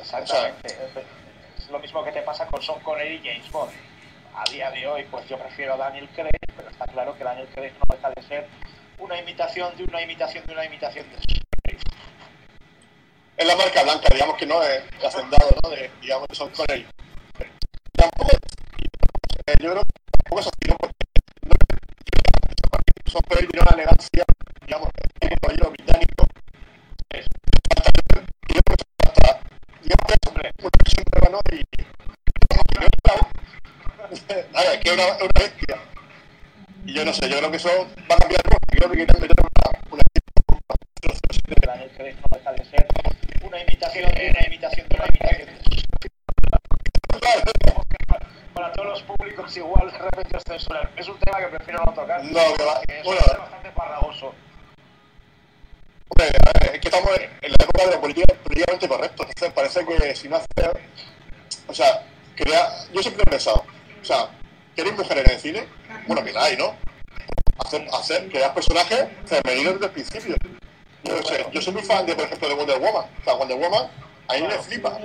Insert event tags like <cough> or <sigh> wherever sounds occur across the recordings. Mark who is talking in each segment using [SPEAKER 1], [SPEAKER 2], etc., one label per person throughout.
[SPEAKER 1] Exactamente. es lo mismo que te pasa con Sean Connery y James Bond. A día de hoy, pues yo prefiero a Daniel Craig, pero está claro que Daniel Craig no deja de ser una imitación de una imitación de una imitación de
[SPEAKER 2] Es la marca blanca, digamos que no es hacendado, ¿no? De, digamos, de Sean Connery. Tampoco, yo creo que tampoco es así, ¿no? Porque Sean Connery tiene una elegancia, digamos, un caballero británico. Es, yo creo que hasta, digamos que es hombre, una versión peruano y nada, es es una, una bestia. Y yo no sé, yo creo que eso va a cambiar mucho. Creo que quieren meter una,
[SPEAKER 1] ser una imitación de una imitación de una imitación para todos los públicos igual de repente os censuran. Es un tema que prefiero no tocar.
[SPEAKER 2] No, que va.
[SPEAKER 1] Es
[SPEAKER 2] Bueno,
[SPEAKER 1] bastante farragoso.
[SPEAKER 2] Hombre, a ver, es que estamos en la época de lo política- políticamente correcto. Entonces parece que si no hace. O sea, crea, yo siempre he pensado, o sea, ¿queréis mujeres en el cine? Bueno, que la hay, ¿no? Hacer, hacer, crear personajes femeninos desde el principio. Yo, no sé, yo soy muy fan de, por ejemplo, de Wonder Woman. O sea, Wonder Woman, a mí me flipa.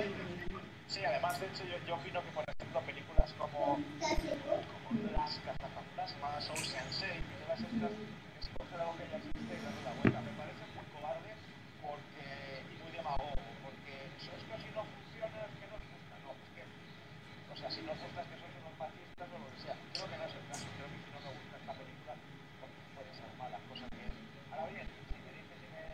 [SPEAKER 1] Sí, además, de hecho, yo, yo opino que, por ejemplo, películas como, como Las Cazafantasmas, Ocean's 8 y todas estas, es coger algo que ya existe y darle la vuelta. Me parece muy cobarde porque, y muy demagogo, porque eso es que si no funciona, es que no os gusta, no, es que, o sea, si no os gusta es que sois unos machistas o lo que sea. Creo que no es el caso, creo que si no me gusta esta película, pues puede ser mala, cosa que es. Ahora bien, si me dices, si me...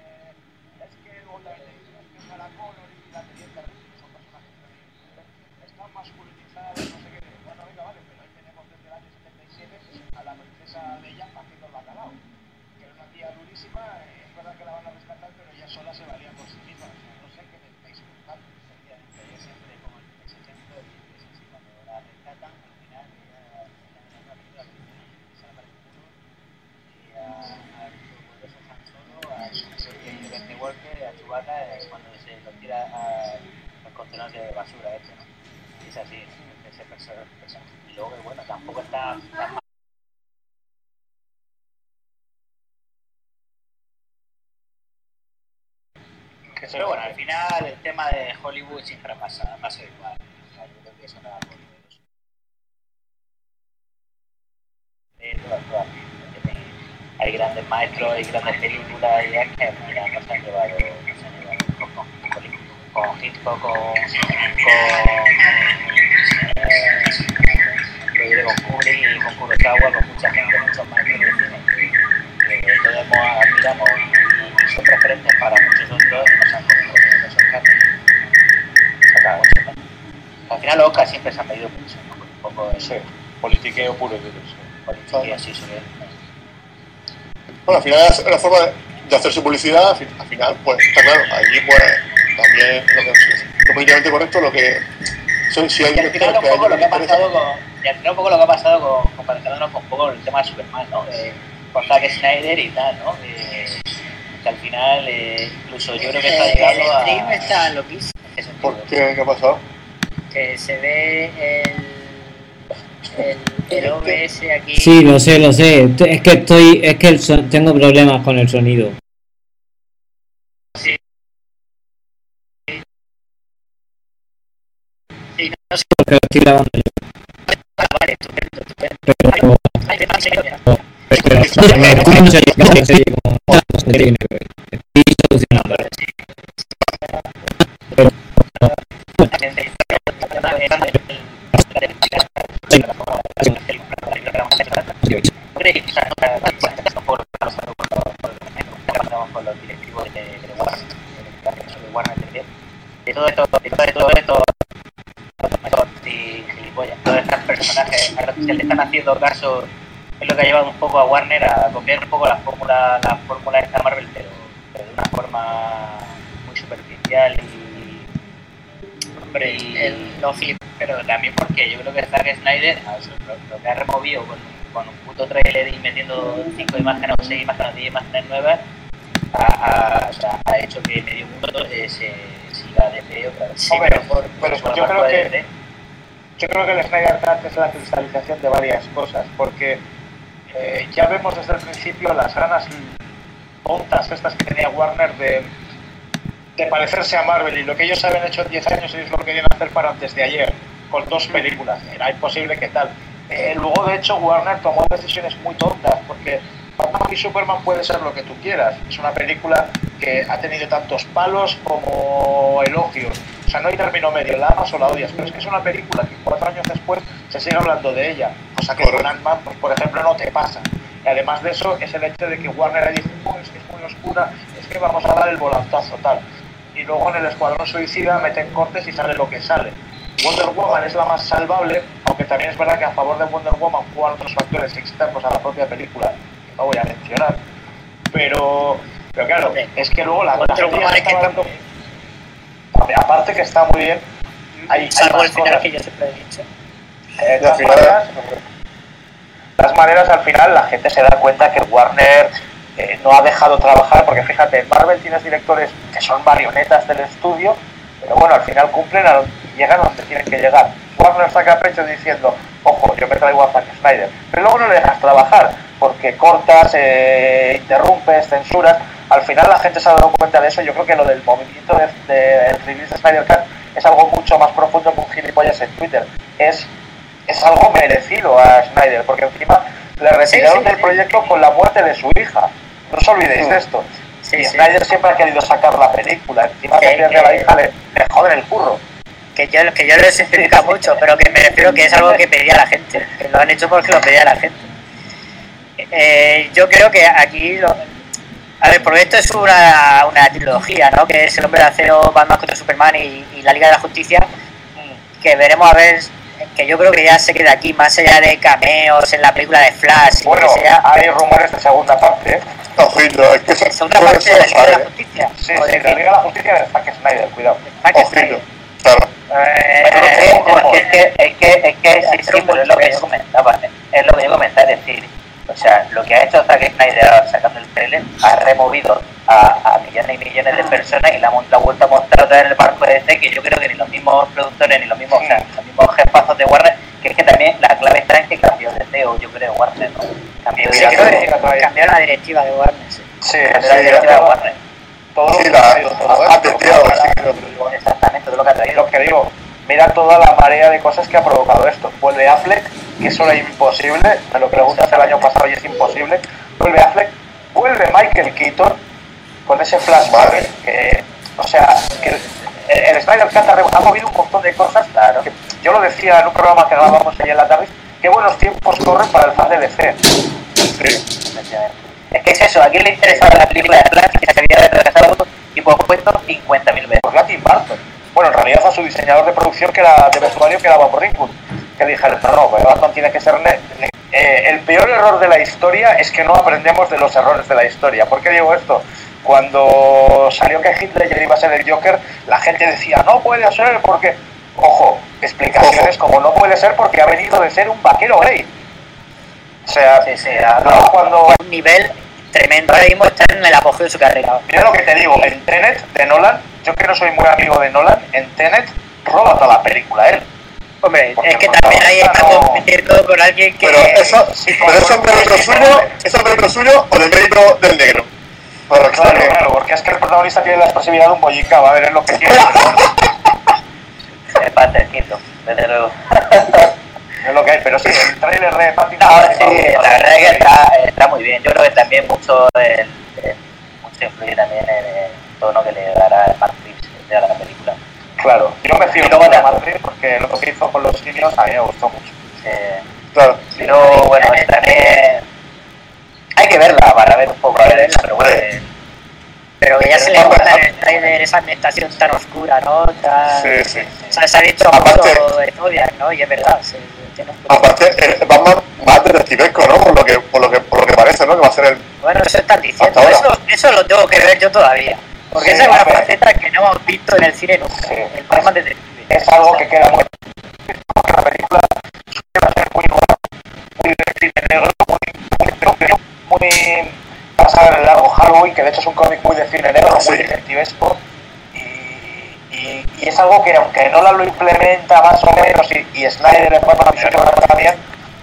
[SPEAKER 1] es que Golda Meir, es que Sarah Connor y la teniente Ripley son personajes femeninos, están masculinizados, no sé qué. Bueno, venga, vale, pero ahí tenemos desde el año 77 a la princesa Leia haciendo el bacalao, que era una tía durísima, eh, es verdad que la van a rescatar, pero ella sola se valía por sí misma. O sea, no sé qué me estáis contando.
[SPEAKER 3] Efectivamente, yo siempre como ese ejemplo y es así, cuando la rescatan, al final ella en una película que se aparece uno y a, a vuelve a Han Solo, a Luke Skywalker, a Chewbacca, eh, cuando se lo tira a- al contenedor de basura este, ¿no? Y es así, ese personaje. Y luego, que, bueno, tampoco está tan mal. Pero bueno, al final el tema de Hollywood siempre pasa, pasa igual. O sea, yo creo que eso no va. Eh. Tienen- Hay grandes maestros, hay grandes películas y es que nos han llevado, con, Hitchcock, con, con, eh, con Kubrick con Kurosawa, con mucha gente, muchos maestros de cine que, que todos admiramos referentes para muchos otros nos han comido mucho, ¿no? Al final los Oscars siempre se han medido mucho, ¿no? Con un poco de
[SPEAKER 1] Sí, politiqueo puro y duro. sí.
[SPEAKER 3] así sobre
[SPEAKER 2] Bueno, al final es una forma de, de hacerse publicidad, al, fin- al final, pues está claro, allí pues también lo que es políticamente correcto, lo que son si hay
[SPEAKER 3] Y al final un
[SPEAKER 2] que
[SPEAKER 3] poco lo que ha pasado con, y al final un poco lo que ha pasado con, comparándonos con un poco el tema de Superman, ¿no? Eh, con Zack Snyder y tal, ¿no? Eh, que al final eh, incluso yo creo que está
[SPEAKER 4] el, el
[SPEAKER 3] llegando a...
[SPEAKER 4] stream está loquísimo.
[SPEAKER 2] ¿Por qué? ¿Qué ha pasado?
[SPEAKER 4] Que se ve el, el, el OBS aquí.
[SPEAKER 5] Sí, lo sé, lo sé. Es que estoy, es que el son- tengo problemas con el sonido.
[SPEAKER 4] Sí, no sé,
[SPEAKER 5] Porque lo estoy grabando yo.
[SPEAKER 4] vale, estupendo, estupendo.
[SPEAKER 5] Pero, pero, pero, ¿cómo no se tiene que ver.
[SPEAKER 3] Haciendo caso es lo que ha llevado un poco a Warner a copiar un poco la fórmula, la
[SPEAKER 4] flip.
[SPEAKER 3] pero también porque yo creo que Zack Snyder a lo, lo que ha removido con, con un puto trailer y metiendo cinco imágenes o seis imágenes o diez imágenes nuevas ha, ha- o sea, ha hecho que medio mundo eh, se siga DC otra vez.
[SPEAKER 1] Hombre,
[SPEAKER 3] pero por,
[SPEAKER 1] pero
[SPEAKER 3] por su
[SPEAKER 1] yo creo
[SPEAKER 3] de
[SPEAKER 1] que-. Yo creo que el Snyder Cut es la cristalización de varias cosas, porque eh, ya vemos desde el principio las ganas tontas estas que tenía Warner de, de parecerse a Marvel y lo que ellos habían hecho en 10 años, ellos lo querían hacer para antes de ayer, con dos películas. Era imposible que tal. Eh, luego, de hecho, Warner tomó decisiones muy tontas, porque Batman y Superman puede ser lo que tú quieras. Es una película que ha tenido tantos palos como elogios. O sea, no hay término medio, la amas o la odias, pero es que es una película que cuatro años después se sigue hablando de ella, cosa que con. Ant-Man, pues, por ejemplo, no te pasa. Y además de eso, es el hecho de que Warner dice, "Oh, es que es muy oscura, es que vamos a dar el volantazo, tal. Y luego en el Escuadrón Suicida meten cortes y sale lo que sale. Wonder Woman es la más salvable, aunque también es verdad que a favor de Wonder Woman juegan otros factores externos a la propia película, que no voy a mencionar. Pero, pero claro, es que luego la,
[SPEAKER 4] Wonder
[SPEAKER 1] gente
[SPEAKER 4] Woman está-
[SPEAKER 1] dando- Aparte que está muy bien, hay, hay
[SPEAKER 4] Salvo
[SPEAKER 1] más
[SPEAKER 4] el final
[SPEAKER 1] cosas.
[SPEAKER 4] que yo siempre he dicho.
[SPEAKER 1] Eh,
[SPEAKER 2] final-
[SPEAKER 1] maneras, de todas maneras, al final la gente se da cuenta que Warner eh, no ha dejado trabajar, porque fíjate, Marvel tienes directores que son marionetas del estudio, pero bueno, al final cumplen, a donde- llegan a donde tienen que llegar. Warner saca pecho diciendo, ojo, yo me traigo a Zack Snyder, pero luego no le dejas trabajar, porque cortas, eh, interrumpes, censuras. Al final la gente se ha dado cuenta de eso. Yo creo que lo del movimiento del de, del release de Snyder Cut es algo mucho más profundo que un gilipollas en Twitter. Es es algo merecido a Snyder, porque encima le retiraron
[SPEAKER 4] sí,
[SPEAKER 1] del
[SPEAKER 4] sí.
[SPEAKER 1] proyecto con la muerte de su hija. No os olvidéis de esto.
[SPEAKER 4] Sí,
[SPEAKER 1] y
[SPEAKER 4] sí.
[SPEAKER 1] Snyder siempre ha querido sacar la película. Encima
[SPEAKER 4] Que-
[SPEAKER 1] a la hija, le, le joden el curro.
[SPEAKER 4] Que yo, que yo les explica <laughs> mucho, pero que me refiero que es algo que pedía la gente. Que lo han hecho porque lo pedía la gente. Eh, yo creo que aquí. Lo, a ver, porque esto es una, una trilogía, ¿no? Que es El Hombre de Acero, Batman contra Superman y, y la Liga de la Justicia. Que veremos a ver. Que yo creo que ya se queda aquí, más allá de cameos en la película de Flash
[SPEAKER 1] Bueno,
[SPEAKER 4] sea.
[SPEAKER 1] hay rumores de segunda parte. ¿eh?
[SPEAKER 2] Ojito, es que eso,
[SPEAKER 4] Segunda parte de la Liga de la. Justicia.
[SPEAKER 1] Sí, sí,
[SPEAKER 4] de
[SPEAKER 1] la Liga de la Justicia de Zack Snyder, cuidado.
[SPEAKER 2] Ojito,
[SPEAKER 4] Snyder.
[SPEAKER 2] claro.
[SPEAKER 1] Eh,
[SPEAKER 3] es, que, es que, es que, es que es lo que yo comentaba, es lo que yo comentaba, es decir, o sea, lo que ha hecho Zack Snyder sacando el trailer ha removido a, a millones y millones de personas y la, la ha vuelto a mostrar otra vez en el barco de DC, que yo creo que ni los mismos productores ni los mismos, los mismos jefazos de Warner, que es que también la clave está en que cambió de CEO, yo creo, Warner, ¿no? Cambió
[SPEAKER 1] Sí,
[SPEAKER 4] Cambió la directiva de Warner. sí.
[SPEAKER 1] Sí,
[SPEAKER 3] la directiva de Warner.
[SPEAKER 1] todo lo que ha traído todo
[SPEAKER 3] Exactamente, todo lo que ha traído.
[SPEAKER 1] lo que digo, mira toda la marea de cosas que ha provocado esto. Vuelve Affleck, que eso era imposible, me lo preguntas el año pasado y es imposible. Vuelve Affleck, vuelve Michael Keaton con ese flashback. Que, o sea, que el, el Snyder Cut ha, ha movido un montón de cosas. Claro. que yo lo decía en un programa que grabamos ayer en la tarde, qué buenos tiempos corren para el fan de DC.
[SPEAKER 2] Sí.
[SPEAKER 3] Es que es eso, ¿a quién le interesaba la película de Flash que se había retrasado y pospuesto 50.000 veces?
[SPEAKER 1] Pues a Tim Burton. Bueno, en realidad a su diseñador de producción, que era de vestuario, que era Bob Ringwood, que dijeron, no, no, Batman tiene que ser... Eh, el peor error de la historia es que no aprendemos de los errores de la historia. ¿Por qué digo esto? Cuando salió que Hitler iba a ser el Joker, la gente decía, no puede ser porque... Ojo, explicaciones como no puede ser porque ha venido de ser un vaquero gay. O sea,
[SPEAKER 3] Sí, sí,
[SPEAKER 1] luego cuando...
[SPEAKER 4] un nivel tremendo. Ahora mismo está en el apogeo de su carrera.
[SPEAKER 1] Mira lo que te digo, en Tenet de Nolan, yo que no soy muy amigo de Nolan, en Tenet roba toda la película él.
[SPEAKER 4] Hombre,
[SPEAKER 1] Porque
[SPEAKER 4] es que también ahí está
[SPEAKER 1] no-
[SPEAKER 4] compitiendo con alguien que.
[SPEAKER 2] Pero eso,
[SPEAKER 1] sí,
[SPEAKER 2] pero eso es mérito suyo, eso es mérito suyo o del mérito del negro.
[SPEAKER 1] Claro, claro, porque es que el protagonista tiene la expresividad de un bollica, va a ver, es lo que quiere, <laughs>
[SPEAKER 3] Es Panther Kingdom, desde luego. <laughs>
[SPEAKER 1] es lo que hay, pero sí, el trailer de Pattinson...
[SPEAKER 3] No, sí, la verdad es que está, está muy bien. Yo creo que también mucho, el, el- mucho influye también en el tono que le dará Reeves de la película.
[SPEAKER 1] Claro, yo me fío de Madrid porque lo que hizo con los simios a mí me gustó mucho.
[SPEAKER 3] Eh,
[SPEAKER 2] Claro.
[SPEAKER 3] pero bueno, también hay que verla para ver un poco a ver, pero bueno, eh,
[SPEAKER 4] Pero que ya se le nota en el trailer esa ambientación tan oscura, ¿no? Tan...
[SPEAKER 2] Sí, sí.
[SPEAKER 4] O sea, se ha dicho
[SPEAKER 2] Aparte-
[SPEAKER 4] mucho de ¿no? Y es verdad. Un-
[SPEAKER 2] Aparte, eh, Batman más detectivesco, ¿no? Por lo que, por lo que, por lo que parece, ¿no? Que va a ser el.
[SPEAKER 4] Bueno, eso están diciendo. Eso, eso lo tengo que ver yo todavía. Porque
[SPEAKER 1] Sí,
[SPEAKER 4] esa es una faceta que no hemos visto en el cine nunca.
[SPEAKER 1] Sí.
[SPEAKER 4] El Batman detective.
[SPEAKER 1] Es algo que queda muy... la película suele ser muy nueva, muy de cine negro, muy, muy, muy, muy en el largo Halloween, que de hecho es un cómic muy de cine negro, muy
[SPEAKER 2] Sí.
[SPEAKER 1] detectivesco. Y, es algo que aunque Nolan lo implementa más o menos y, y Snyder v Superman también,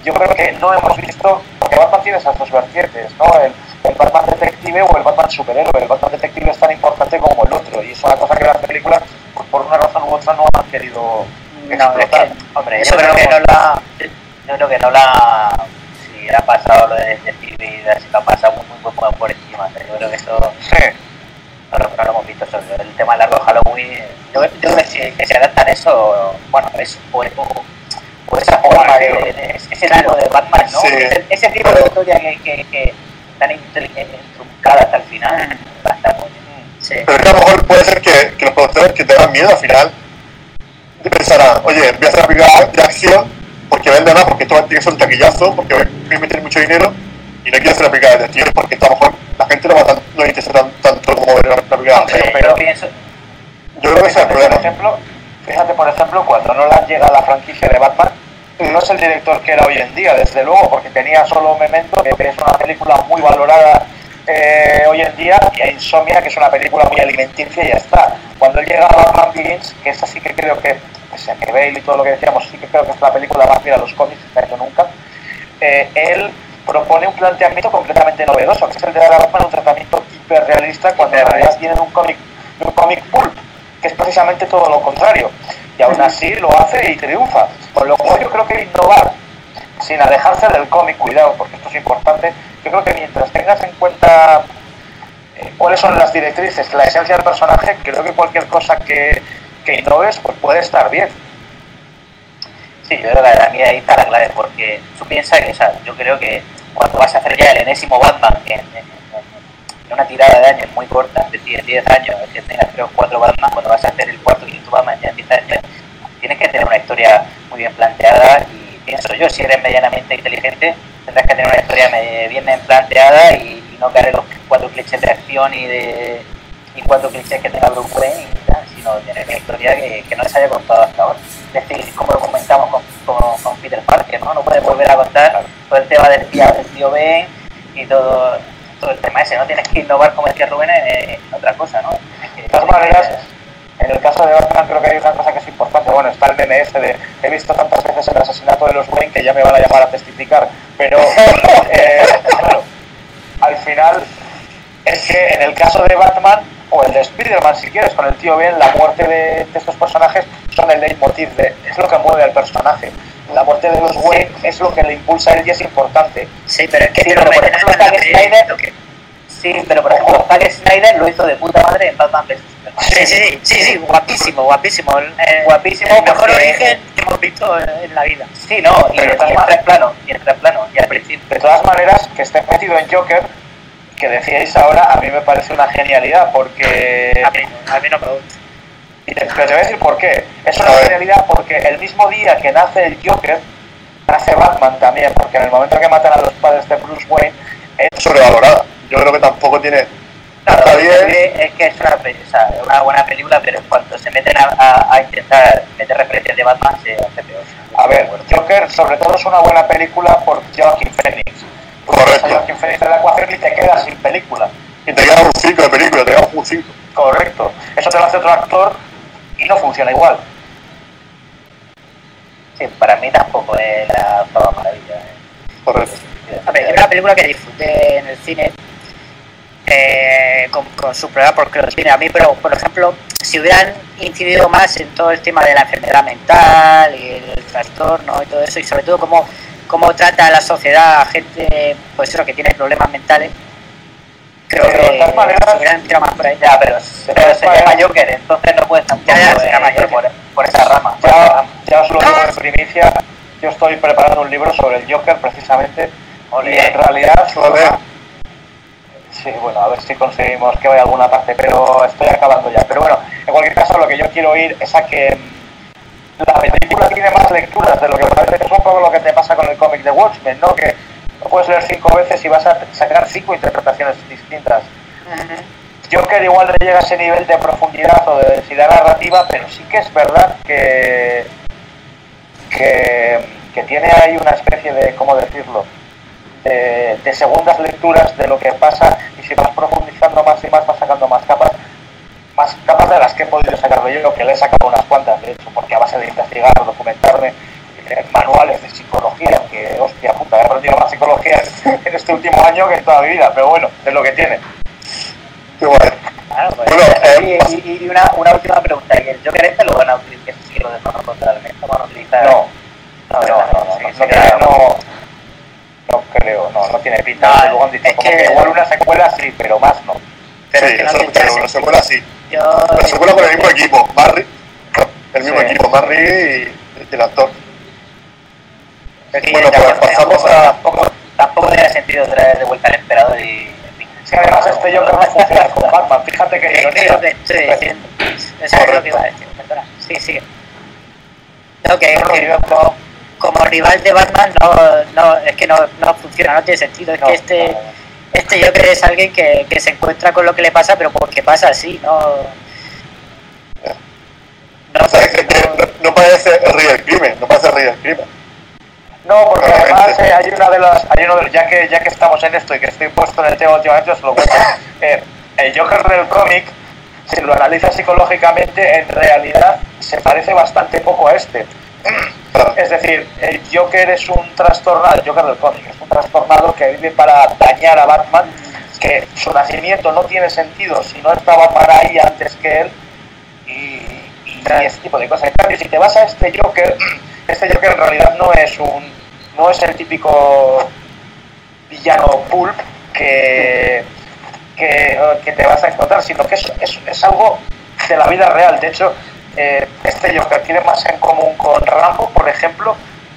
[SPEAKER 1] yo creo que no hemos visto porque Batman tiene esas dos vertientes, ¿no? El, el Batman detective o el Batman superhéroe. El Batman detective es tan importante como el otro y es una cosa que las películas, pues, por una razón u otra, no han querido
[SPEAKER 3] No, es
[SPEAKER 1] explotar.
[SPEAKER 3] que, hombre,
[SPEAKER 1] Eso
[SPEAKER 3] yo creo que no la. Yo creo que no la. Si le ha pasado lo de detective y si lo ha pasado muy, muy, muy por encima. Yo creo que eso
[SPEAKER 1] Sí.
[SPEAKER 3] No lo, no lo hemos visto. Sobre el tema largo de Halloween. Yo, yo creo que si, que si adaptan eso, bueno, es o, o- o esa forma de, de- de- ese tipo de Batman, ¿no?
[SPEAKER 2] Sí.
[SPEAKER 3] Ese, ese tipo de historia que, que, que tan inteligente, truncada hasta el final, va a estar muy.
[SPEAKER 4] Sí.
[SPEAKER 2] Pero es que a lo mejor puede ser que, que los productores que tengan miedo al final pensarán, oye, voy a hacer una película de acción porque vende más, porque esto tiene que ser un taquillazo, porque voy a meter mucho dinero y no quiero hacer una película de detectives porque lo mejor la gente no va tan, no interesa tan- tanto como ver una acción.
[SPEAKER 1] pero-
[SPEAKER 3] Yo pienso,
[SPEAKER 2] Yo creo que ese es el
[SPEAKER 1] Fíjate, por
[SPEAKER 2] problema.
[SPEAKER 1] ejemplo, fíjate, por ejemplo, cuando Nolan llega a la franquicia de Batman, no es el director que era hoy en día, desde luego, porque tenía solo Memento, que es una película muy valorada eh, hoy en día, y a Insomnia, que es una película muy alimenticia y ya está. Cuando él llega a Batman Begins, que es así que creo que, pese a que Bale y todo lo que decíamos, sí que creo que es la película más fiel a los cómics que ha hecho nunca, eh, él propone un planteamiento completamente novedoso, que es el de dar a Batman un tratamiento hiperrealista cuando en realidad tienen un cómic un cómic pulp, que es precisamente todo lo contrario. Y aún así lo hace y triunfa. Con lo cual yo creo que innovar, sin alejarse del cómic, cuidado, porque esto es importante, yo creo que mientras tengas en cuenta eh, cuáles son las directrices, la esencia del personaje, creo que cualquier cosa que, que innoves pues puede estar bien.
[SPEAKER 3] Sí, yo creo que la mía ahí está la clave, porque tú piensas que, o sea, yo creo que cuando vas a hacer ya el enésimo Batman, en, una tirada de años muy corta, es decir, en 10 años, que tengas 3 o 4 Batman, cuando vas a hacer el cuarto y quinto Batman ya en 10 años, tienes que tener una historia muy bien planteada y pienso yo, si eres medianamente inteligente, tendrás que tener una historia bien planteada y, no caer en los cuatro clichés de acción y de y cuatro clichés que tenga Bruce Wayne y tal, sino tener una historia que, que no les haya contado hasta ahora. Es decir, como lo comentamos con, con, con Peter Parker, ¿no? No puedes volver a contar todo el tema del tío, del tío Ben y todo, todo el tema ese, ¿no? Tienes que innovar, como decía Rubén, en, en otra cosa, ¿no? Tienes que-
[SPEAKER 1] De todas maneras, en el caso de Batman creo que hay una cosa que es importante. Bueno, está el meme este de he visto tantas veces el asesinato de los Wayne que ya me van a llamar a testificar. Pero, <laughs> eh, claro, al final es que en el caso de Batman o el de Spider-Man, si quieres, con el tío Ben, la muerte de, de estos personajes son el leitmotiv, de, es lo que mueve al personaje. La muerte de los Wayne es lo que le impulsa a él y es importante.
[SPEAKER 4] Sí, pero es que
[SPEAKER 3] Sí, pero por ejemplo, Zack Snyder-
[SPEAKER 4] que-
[SPEAKER 3] Sí, pero por ejemplo, Zack Snyder lo hizo de puta madre en Batman vs.
[SPEAKER 4] Sí, sí, sí, sí, sí, guapísimo, guapísimo. El, el-
[SPEAKER 3] Guapísimo
[SPEAKER 4] El mejor origen que hemos visto en, la vida.
[SPEAKER 3] Sí, no, y, en tres planos, y en tres planos, y al principio.
[SPEAKER 1] De todas maneras, que esté metido en Joker, que decíais ahora, a mí me parece una genialidad porque...
[SPEAKER 4] A mí, a mí no me gusta.
[SPEAKER 1] Y te, pero te voy a decir por qué. Es una genialidad porque el mismo día que nace el Joker, nace Batman también, porque en el momento que matan a los padres de Bruce Wayne, es
[SPEAKER 2] Sobrevalorada. Yo creo que tampoco tiene.
[SPEAKER 3] Claro,
[SPEAKER 2] Está bien.
[SPEAKER 3] es que es una, pe- o sea, una buena película, pero cuando se meten a, a- a intentar meter referencias de Batman se hace peor.
[SPEAKER 1] A ver, Joker sobre todo es una buena película por Joaquin Phoenix. De la ecuación y te quedas sin película.
[SPEAKER 2] Y te queda un 5 de película, te queda un 5.
[SPEAKER 1] Correcto. Eso te lo hace otro actor y no funciona igual.
[SPEAKER 3] Sí, para mí tampoco es la octava maravilla. eh.
[SPEAKER 2] Correcto.
[SPEAKER 4] A ver, es una película que disfruté en el cine eh, con, con su prueba porque los tiene a mí, pero por ejemplo, si hubieran incidido más en todo el tema de la enfermedad mental y el trastorno y todo eso, y sobre todo cómo, cómo trata a la sociedad a gente pues eso, que tiene problemas mentales, creo
[SPEAKER 1] Pero de
[SPEAKER 4] que
[SPEAKER 1] todas maneras-
[SPEAKER 4] se hubieran tirado más por ahí.
[SPEAKER 3] Ya, pero, se- pero se llama Joker, entonces no puedes tampoco
[SPEAKER 4] Ya, ya, se
[SPEAKER 3] eh,
[SPEAKER 4] llama
[SPEAKER 3] ir
[SPEAKER 4] Joker.
[SPEAKER 3] por, por esa rama.
[SPEAKER 1] Ya, ya os lo digo en primicia, yo estoy preparando un libro sobre el Joker precisamente.
[SPEAKER 3] Ole.
[SPEAKER 1] Y en realidad, obra- Sí, bueno, a ver si conseguimos que vaya a alguna parte, pero estoy acabando ya. Pero bueno, en cualquier caso, lo que yo quiero oír es a que la película tiene más lecturas de lo que parece. Es un poco lo que te pasa con el cómic de Watchmen, ¿no? Que lo puedes leer cinco veces y vas a sacar cinco interpretaciones distintas. Joker igual no llega a ese nivel de profundidad o de densidad narrativa, pero sí que es verdad que, que, que tiene ahí una especie de, ¿cómo decirlo?, de, de segundas lecturas de lo que pasa y si vas profundizando más y más vas sacando más capas, más capas de las que he podido sacar de yo, que le he sacado unas cuantas, de hecho, porque a base de investigar, documentarme, eh, manuales de psicología, que hostia puta, he aprendido más psicología <laughs> en este último año que en toda mi vida, pero bueno, es lo que tiene.
[SPEAKER 2] Qué
[SPEAKER 4] pues.
[SPEAKER 2] Bueno, eh,
[SPEAKER 4] y, y- y una, una última pregunta: ¿y el Joker este lo van a utilizar? Sí, lo demás totalmente. Lo van a utilizar.
[SPEAKER 1] No,
[SPEAKER 4] no,
[SPEAKER 1] no, no, no,
[SPEAKER 4] Sí,
[SPEAKER 1] no, no, no, no creo, no, no tiene pinta.
[SPEAKER 4] No,
[SPEAKER 1] Desde luego han dicho
[SPEAKER 4] es
[SPEAKER 1] como
[SPEAKER 4] que-
[SPEAKER 1] que igual una secuela sí, pero más no.
[SPEAKER 2] Sí, pero la secuela sí.
[SPEAKER 4] Yo.
[SPEAKER 2] La secuela con el mismo equipo, Marry, el mismo
[SPEAKER 1] Sí.
[SPEAKER 2] equipo, Marry y, y el actor.
[SPEAKER 4] Pero que
[SPEAKER 2] Bueno,
[SPEAKER 4] ya-
[SPEAKER 2] pues pasamos a-
[SPEAKER 4] Tampoco, tampoco tenía sentido traer de vuelta al emperador y.
[SPEAKER 1] que además este Joker no funciona con Batman, fíjate que
[SPEAKER 4] que
[SPEAKER 1] ironía.
[SPEAKER 4] lo que estoy diciendo. Eso es lo que iba a decir, perdona. Sí. No, que, que como, como rival de Batman no, no es que no, no funciona, no tiene sentido. Es
[SPEAKER 1] No,
[SPEAKER 4] que este,
[SPEAKER 1] no,
[SPEAKER 4] este Joker es alguien que, que se encuentra con lo que le pasa, pero porque pasa así, no. No,
[SPEAKER 2] O sea, es que
[SPEAKER 4] no-
[SPEAKER 2] no, no parece del crimen, no parece del crimen.
[SPEAKER 1] No, porque además eh, hay una de las, hay uno de, ya que ya que estamos en esto y que estoy puesto en el tema últimamente, os lo cuento. <laughs> Eh, el Joker del cómic, si lo analizas psicológicamente, en realidad se parece bastante poco a este. Es decir, el Joker es un trastornado, el Joker del cómic es un trastornado que vive para dañar a Batman, que su nacimiento no tiene sentido si no está Batman ahí antes que él y, y ese tipo de cosas. En cambio, si te vas a este Joker, <clears throat> este Joker en realidad no es un no es el típico villano pulp que, que, te vas a encontrar, sino que es, es algo de la vida real. De hecho, eh, este Joker tiene más en común con Rambo, por ejemplo,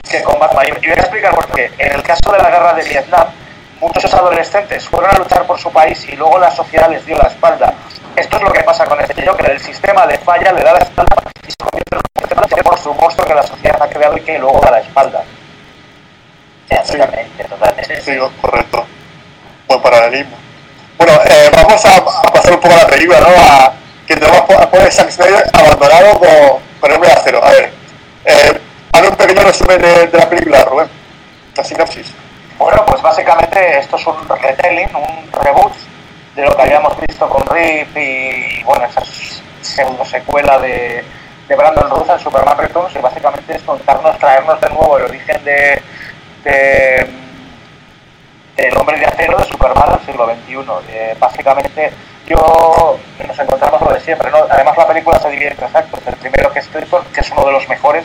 [SPEAKER 1] que con Batman. Y y voy a explicar por qué. En el caso de la guerra de Vietnam, muchos adolescentes fueron a luchar por su país y luego la sociedad les dio la espalda. Esto es lo que pasa con este Joker. El sistema le falla, le da la espalda y se convierte en un sistema por su monstruo que la sociedad ha creado y que luego da la espalda.
[SPEAKER 4] Totalmente, totalmente.
[SPEAKER 2] Sí, correcto. Buen paralelismo. Bueno, eh, vamos a, a pasar un poco a la película, ¿no? A, que tenemos a Zack abandonado con, con hombre de acero. A ver, eh, hazme un pequeño resumen de, la película, Rubén. La sinopsis.
[SPEAKER 1] Bueno, pues básicamente esto es un retelling, un reboot de lo que habíamos visto con Rip y, bueno, esa pseudo secuela de, de Brandon Ruth en Superman Returns y básicamente es contarnos, traernos de nuevo el origen de, de del hombre de acero de Superman del siglo XXI. Básicamente yo nos encontramos lo de siempre, ¿no? Además la película se divide en tres actos. El primero que es Krypton, que es uno de los mejores.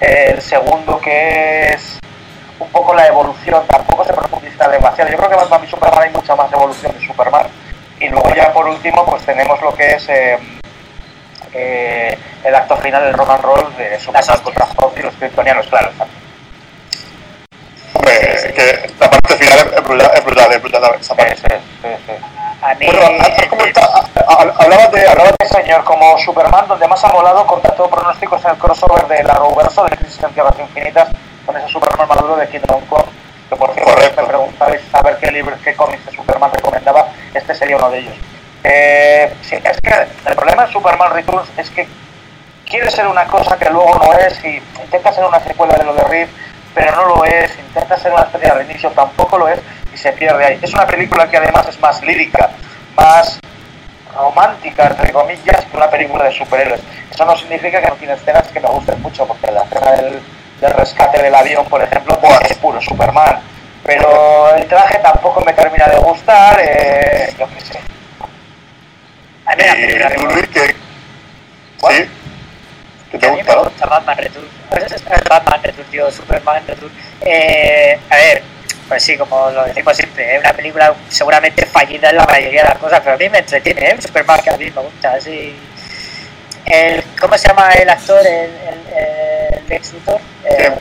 [SPEAKER 1] El segundo que es un poco la evolución, tampoco se profundiza demasiado. Yo creo que Batman y Superman hay mucha más evolución de Superman. Y luego ya por último pues tenemos lo que es eh, eh, el acto final del rock and roll de Superman contra Zod y los kryptonianos, claro.
[SPEAKER 2] Hombre, que la parte final es brutal, es brutal, es brutal esa parte.
[SPEAKER 1] sí, sí, sí.
[SPEAKER 4] A mí.
[SPEAKER 2] Bueno, hablabas de, hablabas
[SPEAKER 1] señor, como Superman, donde más ha molado contra todo pronóstico es el crossover de la Arrowverso de Crisis en Tierras Infinitas con ese Superman maduro de Kingdom Come, que por cierto,
[SPEAKER 2] Correcto.
[SPEAKER 1] me preguntabais saber qué libros, qué cómics de Superman recomendaba, este sería uno de ellos. Eh, sí, es que el problema de Superman Returns es que quiere ser una cosa que luego no es y intenta ser una secuela de lo de Reed, pero no lo es, intenta ser una especie de reinicio, tampoco lo es y se pierde ahí. Es una película que además es más lírica, más romántica, entre comillas, que una película de superhéroes. Eso no significa que no tiene escenas que me gusten mucho, porque la escena del, del rescate del avión, por ejemplo, pues, es puro Superman. Pero el traje tampoco me termina de gustar, eh, yo qué sé.
[SPEAKER 4] A mí la película
[SPEAKER 2] y
[SPEAKER 4] me
[SPEAKER 2] tú,
[SPEAKER 4] gusta.
[SPEAKER 2] Luis, que
[SPEAKER 1] ¿Cuál?
[SPEAKER 2] sí, que te
[SPEAKER 4] A mí
[SPEAKER 2] gusta,
[SPEAKER 4] me gusta Batman Return. Pues es Batman Return, tío, Superman Return. Eh, a ver, pues sí, como lo decimos siempre, es una película seguramente fallida en la mayoría de las cosas, pero a mí me entretiene, ¿eh? Superman que a mí me gusta, así. El, ¿Cómo se llama el actor? El, el, el Lex Luthor. Eh,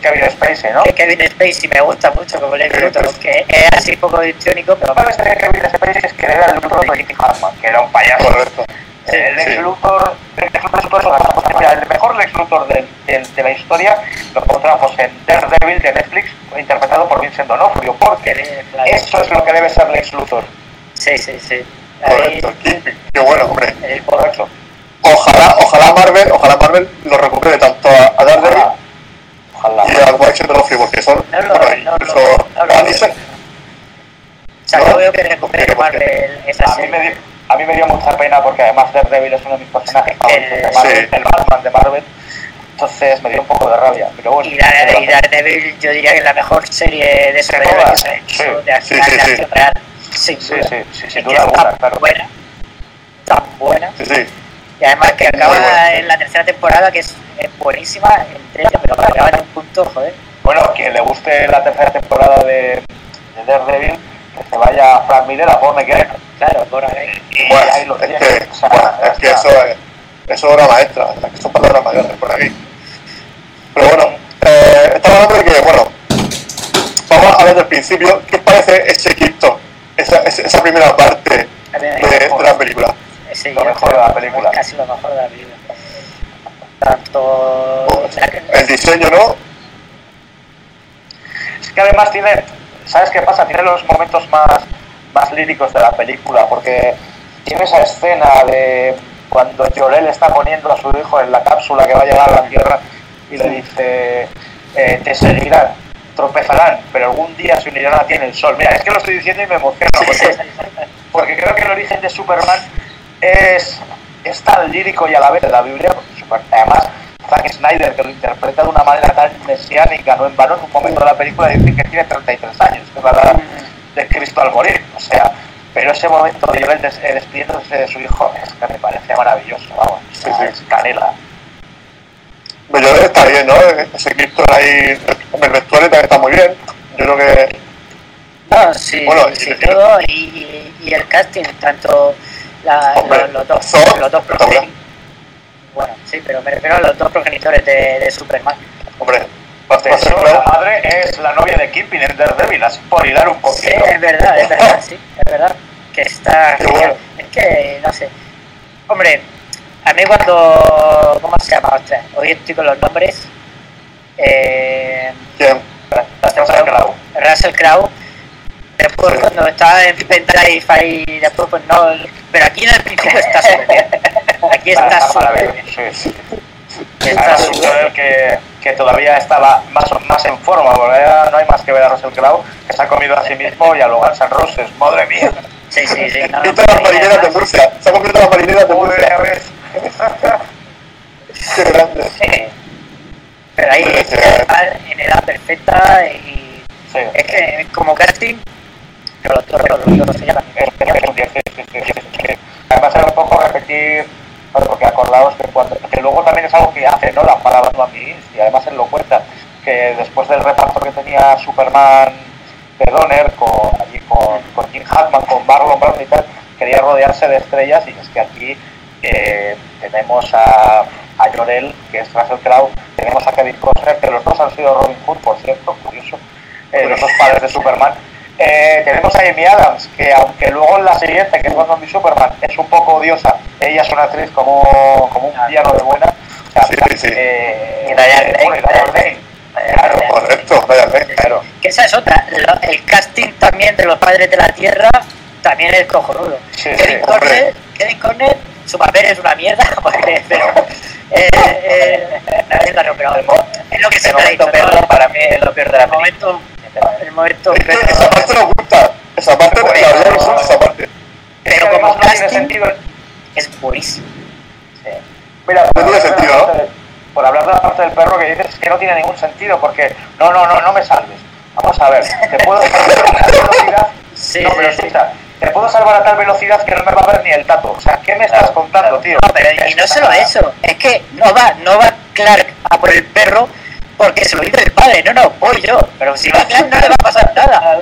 [SPEAKER 1] Kevin Spacey, ¿no?
[SPEAKER 4] Kevin Spacey me gusta mucho como Lex Luthor, que es así poco histriónico, pero
[SPEAKER 1] Lo que pasa es que Kevin Spacey es que era el Luthor de Hartman, que era un payaso.
[SPEAKER 2] Correcto.
[SPEAKER 1] El Lex. Luthor, el Lex Luthor mejor Lex Luthor de la historia lo encontramos en Daredevil de Netflix, interpretado por Vincent D'Onofrio, porque eso es lo que debe ser Lex Luthor.
[SPEAKER 4] Sí, sí, sí.
[SPEAKER 2] Correcto. Qué bueno, hombre.
[SPEAKER 4] el-
[SPEAKER 1] Correcto.
[SPEAKER 2] Ojalá, ojalá Marvel, ojalá Marvel lo recupere tanto a, a Daredevil
[SPEAKER 1] Ojalá.
[SPEAKER 2] y a Vincent D'Onofrio, porque son,
[SPEAKER 4] No no no
[SPEAKER 2] No,
[SPEAKER 4] yo veo que recupere
[SPEAKER 2] porque-
[SPEAKER 4] Marvel esa
[SPEAKER 1] A mí,
[SPEAKER 4] serie.
[SPEAKER 1] me dio, a mí me dio mucha pena porque además Daredevil es uno de mis personajes favoritos de
[SPEAKER 2] Sí.
[SPEAKER 1] Marvel, el Batman de Marvel. Entonces me dio un poco de rabia. Pero bueno,
[SPEAKER 4] Y, Dare- y Daredevil yo diría que es la mejor serie de superhéroes que se ha hecho
[SPEAKER 1] Sí,
[SPEAKER 4] de acción,
[SPEAKER 2] sí, sí,
[SPEAKER 4] de
[SPEAKER 2] sí.
[SPEAKER 4] acción real. Sin
[SPEAKER 1] sí,
[SPEAKER 4] duda.
[SPEAKER 1] sí, sí, sin duda alguna,
[SPEAKER 4] tan
[SPEAKER 1] claro.
[SPEAKER 4] buena, tan buena.
[SPEAKER 2] Sí, sí.
[SPEAKER 4] Y además que acaba en la tercera temporada, que es, es buenísima, entre pero acaba en un punto, joder.
[SPEAKER 1] Bueno, quien le guste la tercera temporada de, de Daredevil, que se vaya a Frank Miller a Paul McGregor.
[SPEAKER 4] Claro, por ahí.
[SPEAKER 1] Y
[SPEAKER 2] Bueno,
[SPEAKER 1] ahí lo
[SPEAKER 2] es
[SPEAKER 1] tiene.
[SPEAKER 2] que,
[SPEAKER 1] O sea,
[SPEAKER 2] bueno, es que eso es, eso es obra maestra, es que son palabras mayores por aquí. Pero bueno, eh, estamos hablando de que, bueno, vamos a ver del principio, ¿qué parece ese quinto, esa, esa esa primera parte de, de la película?
[SPEAKER 4] Ese
[SPEAKER 1] Lo mejor de la película.
[SPEAKER 4] es Casi lo mejor de la película. Tanto. la-
[SPEAKER 2] El diseño, ¿no?
[SPEAKER 1] Es que además tiene, ¿sabes qué pasa? Tiene los momentos más, más líricos de la película, porque tiene esa escena de cuando Jorel está poniendo a su hijo en la cápsula que va a llegar a la Tierra y le dice, eh, te seguirán, tropezarán, pero algún día se unirán a ti en el sol. Mira, es que lo estoy diciendo y me emociona, porque, <laughs> porque creo que el origen de Superman es, es tan lírico y a la vez de la Biblia, además Zack Snyder, que lo interpreta de una manera tan mesiánica, no en vano, en un momento de la película dice que tiene 33 años, que edad de Cristo al morir, o sea, pero ese momento de Joel des- eh, despidiéndose de su hijo es que me parece maravilloso, vamos,
[SPEAKER 2] Sí, sí.
[SPEAKER 1] es canela.
[SPEAKER 2] Que está bien, ¿no? Ese quinto ahí, el vestuario también está muy bien. Yo creo que
[SPEAKER 4] No, sí,
[SPEAKER 2] Bueno,
[SPEAKER 4] sí,
[SPEAKER 2] y-
[SPEAKER 4] todo. Y, y, y el casting, tanto la,
[SPEAKER 2] Hombre,
[SPEAKER 4] los, los dos,
[SPEAKER 2] Thor,
[SPEAKER 4] los dos progenitores. Bueno, sí, pero me refiero a los dos progenitores de, de Superman.
[SPEAKER 2] Hombre, claro.
[SPEAKER 1] madre es la novia de Kingpin en Daredevil, así por hilar un
[SPEAKER 4] Sí,
[SPEAKER 1] poquito.
[SPEAKER 4] es verdad, es verdad, sí, es verdad. Que está genial. Es que, no sé. Hombre, a mí cuando. ¿Cómo se llama? Ostras, hoy estoy con los nombres. Eh,
[SPEAKER 2] ¿Quién?
[SPEAKER 1] Russell Crowe.
[SPEAKER 4] Russell Crowe. Después,
[SPEAKER 2] Sí.
[SPEAKER 4] cuando estaba en Pendrive ahí, después, pues no. Pero aquí en el principio está súper bien. <laughs> Aquí está súper bien. Está
[SPEAKER 1] Joel que, que todavía estaba más, más en forma, porque no hay más que ver a Russell Crowe, que se ha comido a sí mismo y a los Guns N' Roses, madre mía.
[SPEAKER 4] Sí, sí, sí. No, no,
[SPEAKER 2] todas las marineras de Murcia. Se ha comido las marineras de Murcia. Qué grande.
[SPEAKER 4] Sí. Pero ahí es en edad perfecta y
[SPEAKER 1] Sí.
[SPEAKER 4] es que como casting, pero los dos, los dos se llaman.
[SPEAKER 1] Es que es un 10, sí, sí, sí, sí, sí. Además era un poco repetir, bueno, porque acordaos que, cuando, que luego también es algo que hace Nolan para Batman Begins, y además él lo cuenta, que después del reparto que tenía Superman de Donner, con, allí con, con Jim Hackman, con Marlon Brando y tal, quería rodearse de estrellas y es que aquí eh, tenemos a, a Jorel, que es Russell Crowe, tenemos a Kevin Costner, que los dos han sido Robin Hood, por cierto, curioso, eh, los dos padres de Superman. Eh, tenemos a Amy Adams, que aunque luego en la siguiente, que es Batman v Superman, es un poco odiosa, ella es una actriz como, como un piano de buena. O sea,
[SPEAKER 2] Sí, sí.
[SPEAKER 1] eh,
[SPEAKER 4] Y Diane Lane.
[SPEAKER 1] y Lane. Claro,
[SPEAKER 2] Correcto,
[SPEAKER 1] claro.
[SPEAKER 4] Que esa es otra, lo- el casting también de los padres de la tierra también es cojonudo.
[SPEAKER 1] Sí,
[SPEAKER 4] Kevin
[SPEAKER 1] sí,
[SPEAKER 4] Corner, Kevin Corner, su papel es una mierda, <laughs> porque, pero eh, eh, claro, pero es lo que se me ha
[SPEAKER 1] momento
[SPEAKER 4] dicho, ¿no?
[SPEAKER 1] para mí es lo peor de la
[SPEAKER 4] el
[SPEAKER 1] película.
[SPEAKER 4] momento, el momento
[SPEAKER 2] Es que
[SPEAKER 4] perro.
[SPEAKER 2] esa parte nos gusta. Esa parte, la verdad nos esa parte.
[SPEAKER 4] Pero como
[SPEAKER 1] no tiene
[SPEAKER 4] casting
[SPEAKER 1] sentido.
[SPEAKER 4] es buenísimo.
[SPEAKER 1] Sí. Mira,
[SPEAKER 2] No
[SPEAKER 1] por
[SPEAKER 2] tiene
[SPEAKER 1] hablar de la
[SPEAKER 2] sentido,
[SPEAKER 1] parte del- Por hablar de la parte del perro que dices, es que no tiene ningún sentido, porque no, no, no, no me salves. Vamos a ver, te puedo salvar a tal <laughs> velocidad.
[SPEAKER 4] Sí,
[SPEAKER 1] no, pero escucha, te puedo salvar a tal velocidad que no me va a ver ni el tato. O sea, ¿qué me estás contando, tío?
[SPEAKER 4] No, pero y no solo eso, es que no va, no va Clark a por el perro porque se lo dice el padre, no, no, voy yo, pero si va Clark <laughs> no le va a pasar nada.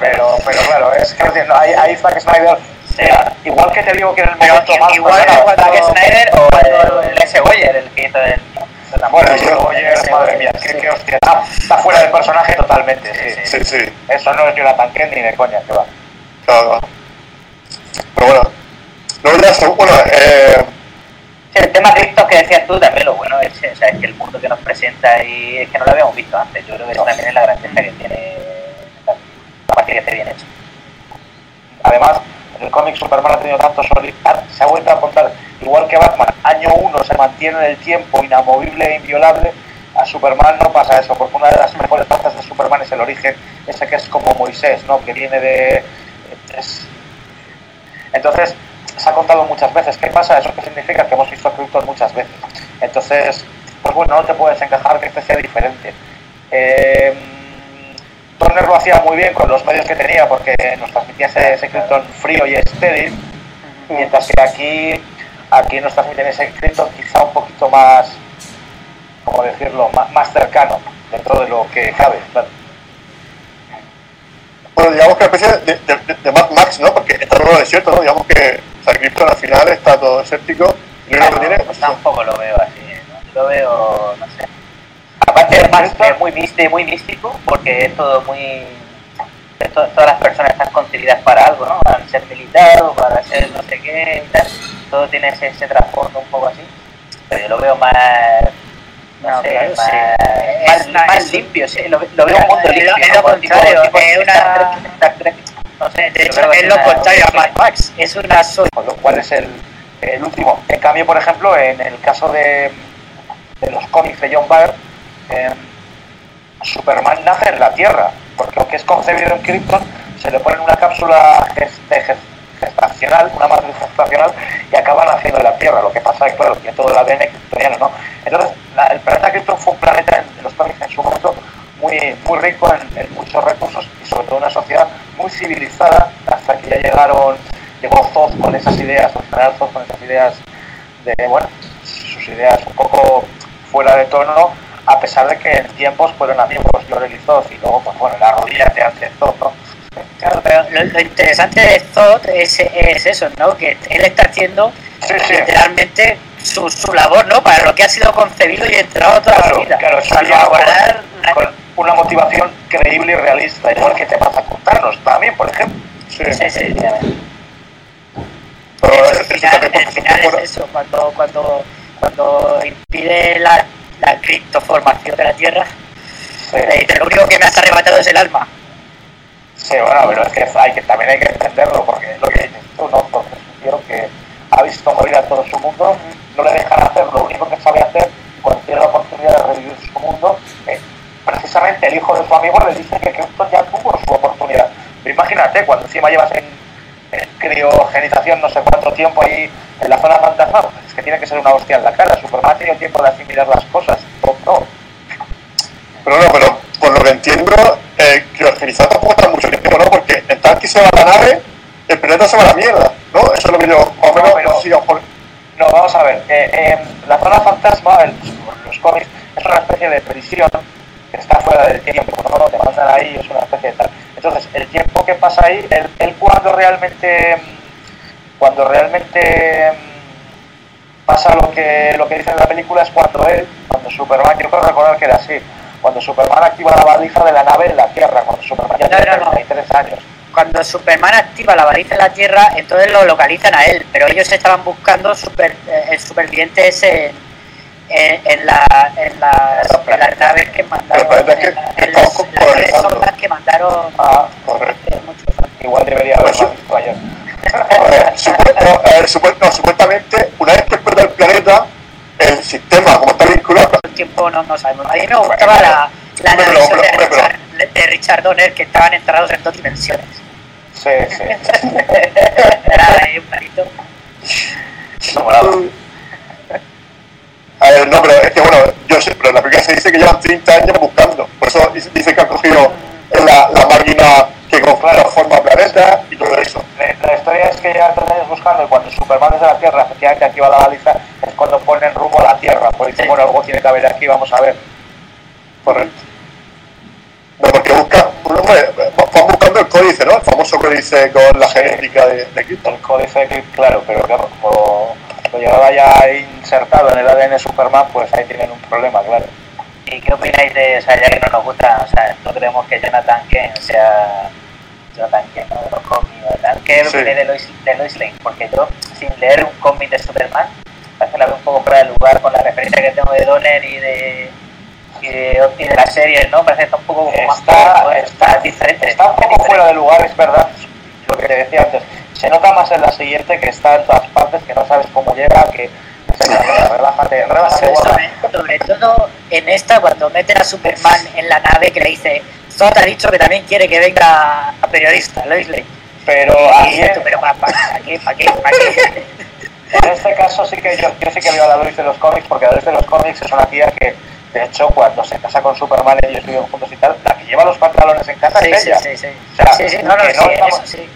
[SPEAKER 1] Pero, pero claro, es que entiendo, ahí, ahí Zack Snyder, mira, igual que te digo que en el
[SPEAKER 4] Pero
[SPEAKER 1] momento más
[SPEAKER 4] igual
[SPEAKER 1] bueno,
[SPEAKER 4] cuando-
[SPEAKER 3] Zack Snyder o el, el S. Boyer, el que hizo la
[SPEAKER 1] Bueno, yo, oye, madre mía, qué, qué hostia, está, está fuera del personaje totalmente, sí, sí.
[SPEAKER 2] Sí, sí.
[SPEAKER 1] Eso no es Jonathan Kent ni de coña, que va.
[SPEAKER 2] Claro. Pero bueno. Luego ya, bueno, eh,
[SPEAKER 3] Sí, el tema criptos que decías tú también lo bueno es, que el mundo que nos presenta ahí es que no lo habíamos visto antes. Yo creo que eso también es la grandeza que tiene aparte que esté bien hecho.
[SPEAKER 1] Además, en el cómic Superman ha tenido tanto solidar, se ha vuelto a contar, igual que Batman, año uno se mantiene en el tiempo inamovible e inviolable, a Superman no pasa eso, porque una de las mejores partes de Superman es el origen, ese que es como Moisés, ¿no? que viene de... es- Entonces, se ha contado muchas veces. ¿Qué pasa? ¿Eso qué significa? Que hemos visto a Krypton muchas veces. Entonces, pues bueno, no te puedes encajar que este sea diferente. Eh, Turner lo hacía muy bien con los medios que tenía porque nos transmitía ese, ese Krypton frío y estéril, mientras que aquí, aquí nos transmiten ese Krypton quizá un poquito más, ¿cómo decirlo?, más, más cercano dentro de lo que cabe. Claro.
[SPEAKER 2] Bueno, digamos que una especie de, de, de, de Mad Max, ¿no? Porque está todo desierto, ¿no? Digamos que al final está todo desértico. Y lo único que tiene,
[SPEAKER 3] pues tampoco lo veo así, ¿no? lo veo, no sé. Aparte es más es muy místico, muy místico porque es todo muy todas las personas están concebidas para algo, ¿no? Para ser militar o para ser no sé qué y tal. Todo tiene ese, ese trasfondo un poco así. Pero yo lo veo más no,
[SPEAKER 4] No,
[SPEAKER 3] sé,
[SPEAKER 4] claro,
[SPEAKER 3] más,
[SPEAKER 4] sí.
[SPEAKER 3] más,
[SPEAKER 4] Es una-
[SPEAKER 3] más
[SPEAKER 4] es-
[SPEAKER 3] limpio, sí, lo, lo veo un mundo
[SPEAKER 4] Es lo-
[SPEAKER 3] limpio.
[SPEAKER 4] es lo contrario, es una-
[SPEAKER 3] No sé,
[SPEAKER 4] De hecho,
[SPEAKER 3] que
[SPEAKER 4] es lo contrario a Mad Max. Es una sola.
[SPEAKER 1] con lo cual es el, el último. En cambio, por ejemplo, en el caso de, de los cómics de John Byrne, eh, Superman nace en la Tierra, porque aunque es concebido en Krypton, se le pone una cápsula gestacional, una matriz gestacional, y acaba naciendo en la Tierra. Lo que pasa es, claro, que todo el ADN kryptoniano, ¿no? Entonces, la- el planeta Krypton fue un planeta en, en los cómics en su momento muy, muy rico en, en muchos recursos y sobre todo una sociedad muy civilizada hasta que ya llegaron, llegó Zoth con esas ideas, el general Zoth con esas ideas de, bueno, sus ideas un poco fuera de tono, a pesar de que en tiempos fueron amigos Lorel y Zoth y luego, pues bueno, la rodilla de ante Zoth, ¿no?
[SPEAKER 4] Claro, pero lo, lo interesante de Zod es, es eso, ¿no? Que él está haciendo
[SPEAKER 1] Sí, sí.
[SPEAKER 4] literalmente su, su labor, ¿no? Para lo que ha sido concebido y entregado toda
[SPEAKER 1] Claro,
[SPEAKER 4] su vida.
[SPEAKER 1] claro,
[SPEAKER 4] Para
[SPEAKER 1] ya
[SPEAKER 4] guardar la-
[SPEAKER 1] con una motivación creíble y realista, igual que te vas a contarnos también, por ejemplo.
[SPEAKER 2] sí.
[SPEAKER 4] Sí, sí, sí.
[SPEAKER 2] Pero
[SPEAKER 4] Eso,
[SPEAKER 2] eso
[SPEAKER 4] al final,
[SPEAKER 2] por
[SPEAKER 4] final es eso, cuando, cuando, cuando impide la, la criptoformación de la Tierra,
[SPEAKER 1] Sí.
[SPEAKER 4] lo único que me has arrebatado es el alma.
[SPEAKER 1] Sí, bueno, pero es que, hay que también hay que entenderlo, porque es lo que dices tú, ¿no? Entonces, un tío que ha visto morir a todo su mundo, no le dejan hacer lo único que sabe hacer cuando tiene la oportunidad de revivir precisamente el hijo de su amigo le dice que Krypton ya tuvo su oportunidad. Pero imagínate, cuando encima llevas en, en criogenización no sé cuánto tiempo ahí en la zona fantasma, pues es que tiene que ser una hostia en la cara. Superman ha tenido tiempo de asimilar las cosas. No, no.
[SPEAKER 2] Pero no, pero por lo que entiendo, eh, criogenizar tampoco está mucho tiempo, ¿no? Porque en tal que se va la nave, el planeta se va a la mierda, ¿no? Eso es lo que yo, más o menos,
[SPEAKER 1] No, pero-
[SPEAKER 2] no mejor-
[SPEAKER 1] No, vamos a ver. eh, eh, la zona fantasma, el- los cómics, es una especie de prisión está fuera del tiempo, ¿no? Te mandan ahí, es una especie de tal. Entonces, el tiempo que pasa ahí, él, él cuando realmente, mm, cuando realmente mm, pasa lo que, lo que dice en la película es cuando él, cuando Superman, yo creo recordar que era así, cuando Superman activa la valija de la nave en la Tierra, cuando Superman ya
[SPEAKER 4] No,
[SPEAKER 1] tiene
[SPEAKER 4] no, no.
[SPEAKER 1] 33 años.
[SPEAKER 4] Cuando Superman activa la baliza en la Tierra, entonces lo localizan a él, pero ellos estaban buscando super, eh, el superviviente ese en, en, en la, en, las, en las naves que mandaron, en, la- en las, sondas que mandaron
[SPEAKER 1] Ah,
[SPEAKER 2] Correcto.
[SPEAKER 4] muchos años.
[SPEAKER 1] igual debería ayer.
[SPEAKER 2] Eh, supu- no, eh, supu- no, supuestamente, una vez que explota el planeta, el sistema, como está vinculado,
[SPEAKER 4] el tiempo no, no sabemos. A mí me gustaba la, la
[SPEAKER 2] pero-
[SPEAKER 4] de
[SPEAKER 2] pero-
[SPEAKER 4] Richard, de Richard Donner que estaban enterrados en dos dimensiones.
[SPEAKER 1] Sí, sí. <laughs>
[SPEAKER 4] Era ahí un planito.
[SPEAKER 1] Eso molaba.
[SPEAKER 2] A ver, no, pero es que bueno, yo sé, pero en la película se dice que llevan 30 años buscando. Por eso dice, dice que han cogido la, la máquina que con claro forma planeta y todo eso.
[SPEAKER 1] La, la historia es que llevan tres años buscando y cuando Superman desde Tierra efectivamente activa la baliza es cuando ponen rumbo a la Tierra. Pues dicen, bueno, algo tiene que haber aquí, vamos a ver.
[SPEAKER 2] Correcto. No, porque busca, van buscando el códice, ¿no? El famoso códice con la genética de, de Krypton.
[SPEAKER 1] El códice, que, claro, pero claro, como lo llevaba ya insertado en el ADN Superman, pues ahí tienen un problema, claro.
[SPEAKER 3] ¿Y qué opináis de, o sea, ya que no nos gusta, o sea, no creemos que Jonathan Kent sea Jonathan Kent ¿no? de los cómics y tal? ¿Qué
[SPEAKER 2] Sí.
[SPEAKER 3] opináis de Lois, de Lois Lane? Porque yo, sin leer un cómic de Superman, parece que la veo un poco fuera de lugar con la referencia que tengo de Donner y de, y de, y de la serie, ¿no? Parece que está un poco como más
[SPEAKER 1] Está, está,
[SPEAKER 3] diferente.
[SPEAKER 1] está un
[SPEAKER 3] es
[SPEAKER 1] poco
[SPEAKER 3] diferente.
[SPEAKER 1] fuera de lugar, es verdad, lo que te decía antes. Se nota más en la siguiente que está en todas partes, que no sabes cómo llega, que... Relájate, relájate,
[SPEAKER 4] sobre todo en esta, cuando meten a Superman en la nave que le dice, Zod ha dicho que también quiere que venga a periodista, Lois Lane.
[SPEAKER 1] Pero
[SPEAKER 4] Y tú, pero ¿para, para qué? ¿Para qué? ¿Para qué? <laughs>
[SPEAKER 1] En este caso sí que yo, yo sí que veo a la Lois de los cómics, porque la Lois de los cómics es una tía que, de hecho, cuando se casa con Superman, ellos viven juntos y tal, la que lleva los pantalones en casa
[SPEAKER 4] Sí,
[SPEAKER 1] es
[SPEAKER 4] sí,
[SPEAKER 1] ella.
[SPEAKER 4] sí, sí.
[SPEAKER 1] O sea,
[SPEAKER 4] Sí, sí, no, no,
[SPEAKER 1] que
[SPEAKER 4] sí,
[SPEAKER 1] no estamos-
[SPEAKER 4] eso sí.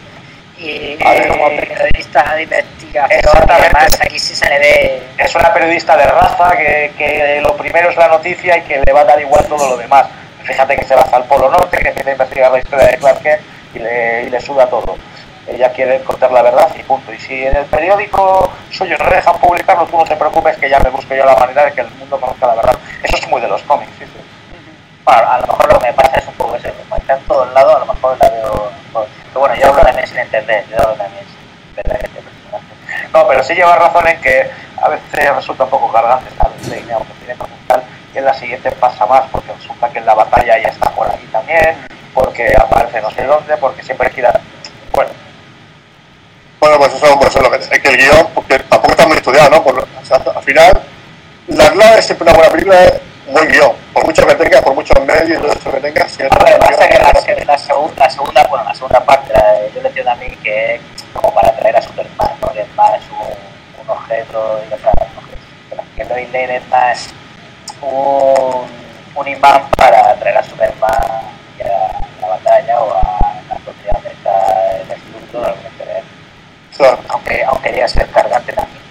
[SPEAKER 4] Y
[SPEAKER 1] eh,
[SPEAKER 4] periodista de investigación,
[SPEAKER 1] exactamente.
[SPEAKER 4] además, aquí sí se le ve.
[SPEAKER 1] es una periodista de raza que, que lo primero es la noticia y que le va a dar igual todo lo demás. Fíjate que se va hasta el Polo Norte, que empieza a investigar la historia de Clark Kent y le, y le suda todo. Ella quiere contar la verdad y punto. Y si en el periódico suyo no le dejan publicarlo, tú no te preocupes que ya me busco yo la manera de que el mundo conozca la verdad. Eso es muy de los cómics, sí, sí.
[SPEAKER 3] Bueno, a lo mejor lo que me pasa es un poco eso, como está en todos lados, a lo mejor la veo... Pero bueno, yo hablo también sin entender, yo hablo también sin a este personaje.
[SPEAKER 1] No, pero sí lleva razón en que a veces resulta un poco cargante esta línea aunque tiene en la siguiente pasa más, porque resulta que en la batalla ya está por aquí también, porque aparece no sé dónde, porque siempre quiera... Bueno,
[SPEAKER 2] Bueno, pues eso, pues eso es lo que es que el guion, porque tampoco está muy estudiado, ¿no? Por, o sea, al final, la clave de siempre una buena película es un buen guion. Por mucho que tengas, por muchos medios y todo eso que tengas, si es
[SPEAKER 3] que pasa es que la,
[SPEAKER 2] guion,
[SPEAKER 3] la segunda, la segunda, bueno, la segunda parte, la yo le entiendo a mí que es como para traer a Superman, ¿no? Que es más un, un objeto, y, o sea, que Lois Lane es más un, un imán para traer a Superman y a la batalla o a la sociedad de esta el estúpido, realmente, ¿eh?
[SPEAKER 2] o sea,
[SPEAKER 3] aunque, aunque llega a ser cargante también.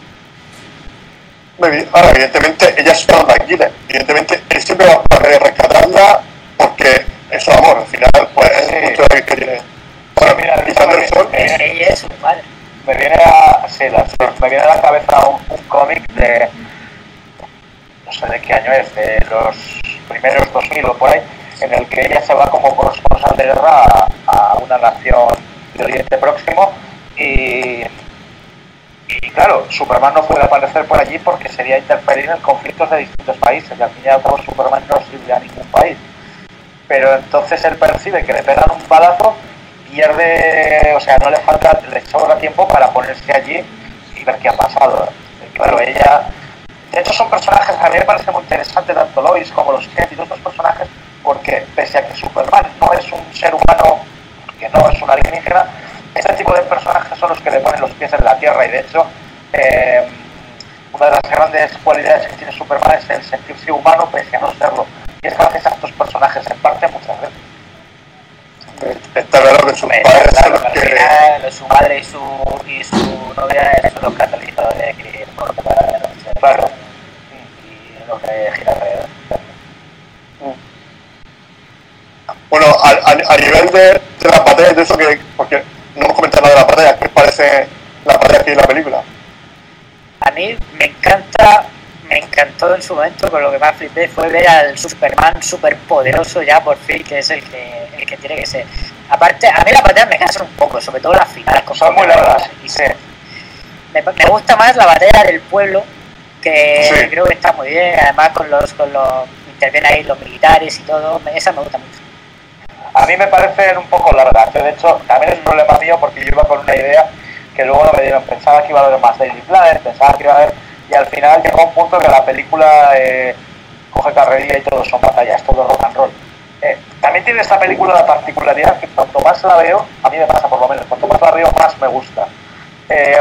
[SPEAKER 2] Muy Ahora, evidentemente, ella es una tranquila. Evidentemente, él siempre va a querer rescatarla porque es su amor. Al final, pues es
[SPEAKER 1] Sí.
[SPEAKER 2] el punto de que tiene. Bueno,
[SPEAKER 1] Mira,
[SPEAKER 2] el
[SPEAKER 1] eh,
[SPEAKER 4] Ella es su padre.
[SPEAKER 1] me viene a, sí, la- me viene a la cabeza un, un cómic de no sé de qué año es, de los primeros 2000 o por ahí, en el que ella se va como corresponsal de guerra a, a una nación de Oriente Próximo y, y claro, Superman no puede aparecer por allí porque sería interferir en conflictos de distintos países y al fin y al cabo Superman no sirve a ningún país. Pero entonces él percibe que le pegan un balazo pierde, o sea, no le falta, le sobra tiempo para ponerse allí y ver qué ha pasado. Claro, ella, de hecho son personajes, a mí me parece muy interesante tanto Lois como los Kent y estos personajes, porque pese a que Superman no es un ser humano, que no es un alienígena, este tipo de personajes son los que le ponen los pies en la tierra y de hecho eh, una de las grandes cualidades que tiene Superman es el sentirse humano pese a no serlo. Y es gracias a estos personajes en parte muchas veces.
[SPEAKER 2] está claro que
[SPEAKER 3] claro,
[SPEAKER 2] los
[SPEAKER 3] al
[SPEAKER 2] que.
[SPEAKER 3] final, su madre y su, y su novia son los catalizadores que la.
[SPEAKER 1] Claro.
[SPEAKER 3] Gira alrededor.
[SPEAKER 2] Bueno, a, a- a nivel de, de las batallas, de eso que. Porque no hemos comentado nada de las batallas, ¿qué parece la batalla que hay en la película?
[SPEAKER 4] A mí me encanta, me encantó en su momento, con lo que más flipé fue ver al Superman super poderoso ya por fin, que es el que, el que tiene que ser. Aparte, a mí las batallas me cansan un poco, sobre todo las finales.
[SPEAKER 1] Son muy largas.
[SPEAKER 4] Y
[SPEAKER 1] Sí.
[SPEAKER 4] me, me gusta más la batalla del pueblo, que
[SPEAKER 2] Sí.
[SPEAKER 4] creo que está muy bien, además con los, con los intervienen ahí los militares y todo, esa me gusta mucho.
[SPEAKER 1] A mí me parecen un poco largas. De hecho, también es un problema mío porque yo iba con una idea que luego no me dieron. Pensaba que iba a haber más Daily Planet, pensaba que iba a haber. Y al final llegó un punto que la película eh, coge carrerilla y todo son batallas, todo rock and roll. Eh, también tiene esta película la particularidad que cuanto más la veo, a mí me pasa por lo menos, cuanto más la veo, más me gusta. Eh,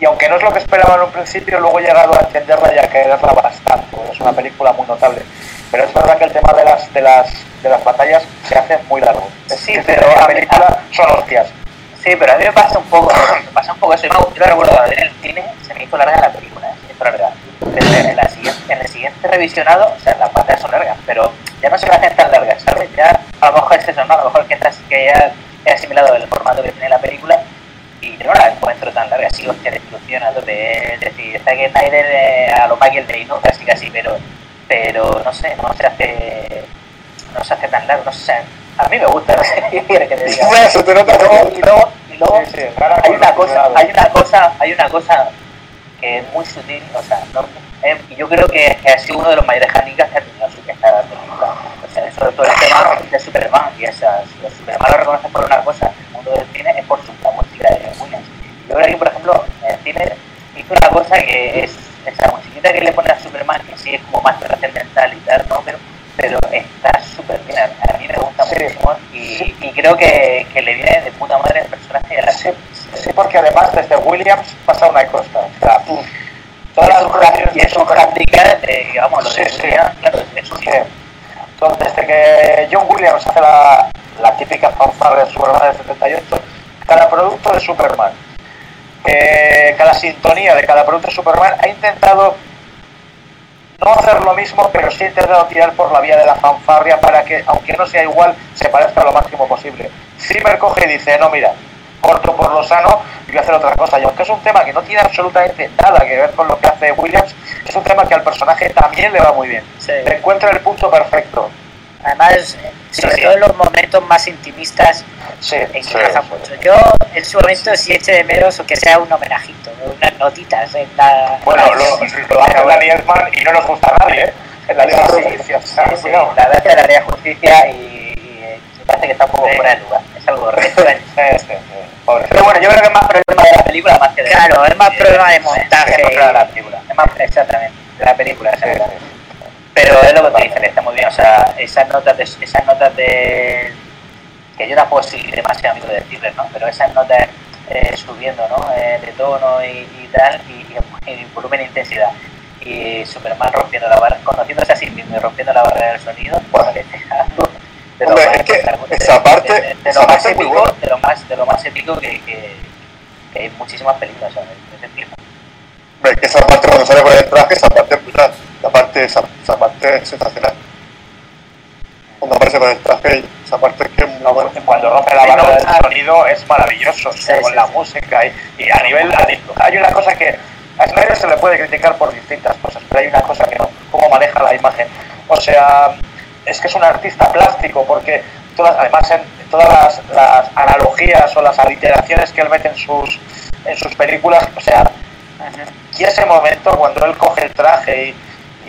[SPEAKER 1] y aunque no es lo que esperaba en un principio, luego he llegado a entenderla y a quererla bastante. Es una película muy notable. Pero es verdad que el tema de las de las de las batallas se hace muy largo.
[SPEAKER 3] Sí,
[SPEAKER 1] Es
[SPEAKER 3] pero
[SPEAKER 1] la
[SPEAKER 3] a
[SPEAKER 1] película son hostias.
[SPEAKER 3] Sí, pero a mí me pasa un poco, me pasa un poco eso. Yo, recuerdo cuando en el cine se me hizo larga la película, ¿eh? se me hizo larga. Pero en, la siguiente, en el siguiente revisionado, o sea, las batallas son largas, pero ya no se me hacen tan largas, ¿sabes? Ya a lo mejor es eso, ¿no? A lo mejor que, estás, que ya he asimilado el formato que tiene la película y yo no la encuentro tan larga, destrucción a tope, es decir, está que Snyder a lo Michael Bay, ¿no? Casi casi, pero, pero no sé, no se hace, no se hace tan largo, no sé, a mí me gusta, <laughs> no sé qué quieres que te diga.
[SPEAKER 2] Se te nota
[SPEAKER 3] Y luego,
[SPEAKER 2] que-
[SPEAKER 3] y luego, y luego
[SPEAKER 1] Sí, sí,
[SPEAKER 3] hay una cosa, hay una cosa, hay una cosa que es muy sutil, o sea, no, eh, y yo creo que, que ha sido uno de los mayores handicaps que ha tenido su esta película. O sea, sobre todo el tema de Superman, y esas, los Superman lo reconocen por una cosa, el mundo del cine es por música de Williams. Yo creo que, por ejemplo, en el cine hizo una cosa que es esa musiquita que le pone a Superman, que sí es como más trascendental y tal, ¿no? Pero, pero está súper bien, a mí me gusta
[SPEAKER 1] Sí.
[SPEAKER 3] muchísimo y, y creo que, que le viene de puta madre el personaje de la
[SPEAKER 1] Sí, sí, porque que además desde Williams pasa una cosa. O sea, todas las creaciones
[SPEAKER 4] Y es un handicap, digamos, lo
[SPEAKER 1] Sí,
[SPEAKER 4] de. Williams, claro, es un.
[SPEAKER 1] Entonces, desde que John Williams hace la, la típica fanfarra de Superman del 78, cada producto de Superman, eh, cada sintonía de cada producto de Superman ha intentado no hacer lo mismo, pero sí ha intentado tirar por la vía de la fanfarria para que, aunque no sea igual, se parezca lo máximo posible. Zimmer coge y dice, no, mira, corto por lo sano y voy a hacer otra cosa. Y aunque es un tema que no tiene absolutamente nada que ver con lo que hace Williams, es un tema que al personaje también le va muy bien.
[SPEAKER 4] Sí.
[SPEAKER 1] Encuentra el punto perfecto.
[SPEAKER 4] Además, sobre
[SPEAKER 1] sí.
[SPEAKER 4] todo en los momentos más intimistas,
[SPEAKER 1] Sí,
[SPEAKER 4] encaja mucho. Yo, en su momento, sí eché de menos o que sea un homenajito, unas notitas en la.
[SPEAKER 1] Bueno, <laughs> lo, lo hace Danny Elfman y no nos gusta a nadie, ¿eh? En la Liga de Justicia.
[SPEAKER 3] Sí, la verdad es que la Liga de Justicia y, eh, me parece que está un poco
[SPEAKER 1] Sí.
[SPEAKER 3] fuera de lugar. Es algo extraño.
[SPEAKER 1] Sí, sí, sí. Pobre.
[SPEAKER 3] Pero bueno, yo creo que es más problema de la película más que de
[SPEAKER 4] Claro, es más problema de
[SPEAKER 3] Es
[SPEAKER 4] montaje.
[SPEAKER 3] más problema de la película. Es más, exactamente, de la película. Exactamente. Pero es lo que te dicen, está muy bien. O sea, esas notas de, esas notas de que yo tampoco soy demasiado amigo de decirles, ¿no? Pero esas notas eh, subiendo, ¿no? Eh, de tono y, y tal, y, y, volumen e intensidad. Y Superman rompiendo la barra, conociéndose a sí mismo y rompiendo la barrera del sonido, pues <laughs>
[SPEAKER 2] Bueno.
[SPEAKER 3] es algo de
[SPEAKER 2] Hombre,
[SPEAKER 3] más-
[SPEAKER 2] es que
[SPEAKER 3] de-
[SPEAKER 2] esa parte-
[SPEAKER 3] de, de
[SPEAKER 2] esa
[SPEAKER 3] lo más épico,
[SPEAKER 2] buena.
[SPEAKER 3] de lo más, de lo más épico que, que, que hay muchísimas películas, ¿sabes? De ese tipo.
[SPEAKER 2] Hombre, que esa parte cuando sale por el traje, esa parte es brutal. La parte, esa, esa parte es sensacional. Cuando aparece por el traje, esa parte es que es muy buena.
[SPEAKER 1] Cuando rompe la barra
[SPEAKER 3] no,
[SPEAKER 1] del
[SPEAKER 3] ah.
[SPEAKER 1] sonido es maravilloso,
[SPEAKER 3] Sí,
[SPEAKER 1] con
[SPEAKER 3] sí,
[SPEAKER 1] la
[SPEAKER 3] sí.
[SPEAKER 1] música y, y a nivel hay una cosa que a Snyder se le puede criticar por distintas cosas, pero hay una cosa que no, cómo maneja la imagen. O sea, es que es un artista plástico porque todas, además en todas las, las analogías o las aliteraciones que él mete en sus en sus películas, o sea, y ese momento cuando él coge el traje y,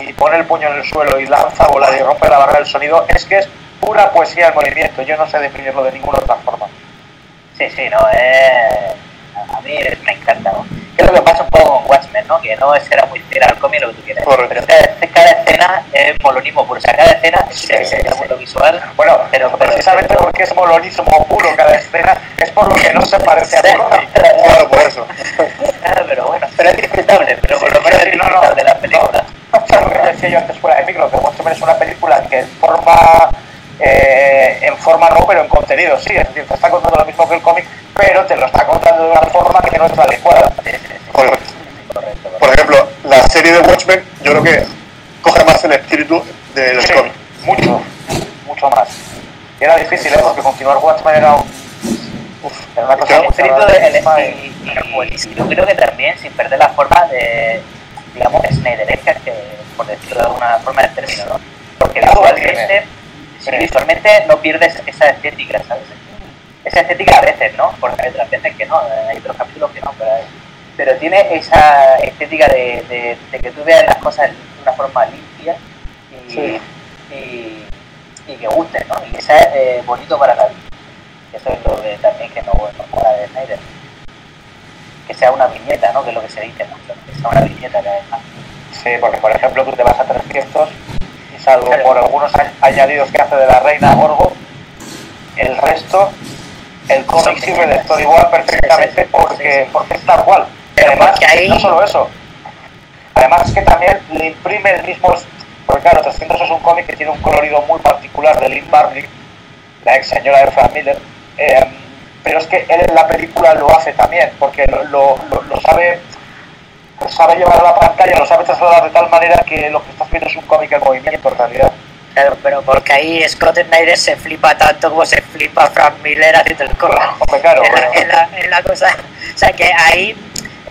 [SPEAKER 1] y pone el puño en el suelo y lanza volar y rompe la barra del sonido, es que es pura poesía del movimiento. Yo no sé definirlo de ninguna otra forma.
[SPEAKER 3] Sí, sí, no, eh, a mí me encanta, ¿no? Que es lo que pasa un poco con Watchmen, ¿no? Que no será muy fiel al cómic lo que tú quieras.
[SPEAKER 2] Correcto.
[SPEAKER 3] Pero cada, cada escena es molonismo puro, o sea, cada escena es
[SPEAKER 1] Sí,
[SPEAKER 3] es el mundo visual.
[SPEAKER 1] Bueno,
[SPEAKER 3] Pero-
[SPEAKER 1] precisamente
[SPEAKER 3] pero-
[SPEAKER 1] porque es molonismo puro cada escena, es por lo que no se parece a cómic. <laughs>
[SPEAKER 2] Claro, por eso. <laughs>
[SPEAKER 3] Ah, pero bueno, pero es disfrutable, pero por lo menos
[SPEAKER 1] Sí,
[SPEAKER 3] es
[SPEAKER 1] no, no,
[SPEAKER 3] de la película.
[SPEAKER 1] O sea, lo que decía yo antes fuera de micro, que Watchmen es una película que en forma, eh, en forma no, pero en contenido sí, es decir, te está contando lo mismo que el cómic, pero te lo está contando de una forma que no es la adecuada.
[SPEAKER 2] Por ejemplo, la serie de Watchmen, yo creo que coge más el espíritu de los
[SPEAKER 1] Sí,
[SPEAKER 2] cómics.
[SPEAKER 1] mucho, mucho más. Y era difícil, ¿eh? porque continuar Watchmen era un... Uf, era una cosa
[SPEAKER 3] espíritu de,
[SPEAKER 1] cerrada,
[SPEAKER 3] y, y- y yo creo que también sin perder la forma de, digamos, Snyderesca, que por decirlo de alguna forma del término, ¿no? Porque visualmente, sí, visualmente no pierdes esa estética, ¿sabes? Esa estética a veces, ¿no? Porque hay otras veces que no, hay otros capítulos que no, pero, pero tiene esa estética de, de- de que tú veas las cosas de una forma limpia y,
[SPEAKER 1] Sí.
[SPEAKER 3] y, y que guste, ¿no? Y que sea eh, bonito para la vista. Eso es lo que también que no, no mola de Snyder. Que sea una viñeta, ¿no? Que es lo que se dice mucho. Que sea una viñeta cada vez más.
[SPEAKER 1] Sí, porque por ejemplo tú te vas a 300 y salvo
[SPEAKER 3] Claro.
[SPEAKER 1] por algunos añadidos que hace de la reina Gorgo, el resto, el cómic sirve de
[SPEAKER 3] viñetas.
[SPEAKER 1] storyboard perfectamente
[SPEAKER 3] Sí, sí,
[SPEAKER 1] porque,
[SPEAKER 3] sí,
[SPEAKER 1] porque es tal cual.
[SPEAKER 4] Pero
[SPEAKER 1] además,
[SPEAKER 4] ahí-
[SPEAKER 1] no solo eso, además es que también le imprime el mismo, porque claro, 300 es un cómic que tiene un colorido muy particular de Lynn Barney, la ex señora de Frank Miller, eh, pero es que él en la película lo hace también, porque lo, lo- lo- lo sabe lo sabe llevar a la pantalla, lo sabe trasladar de tal manera que lo que estás viendo es un cómic en movimiento en realidad.
[SPEAKER 4] Claro, pero porque ahí Scott Snyder se flipa tanto como se flipa Frank Miller haciendo el cómic.
[SPEAKER 1] Hombre, claro,
[SPEAKER 4] la,
[SPEAKER 1] bueno.
[SPEAKER 4] es la- es la cosa. O sea, que ahí,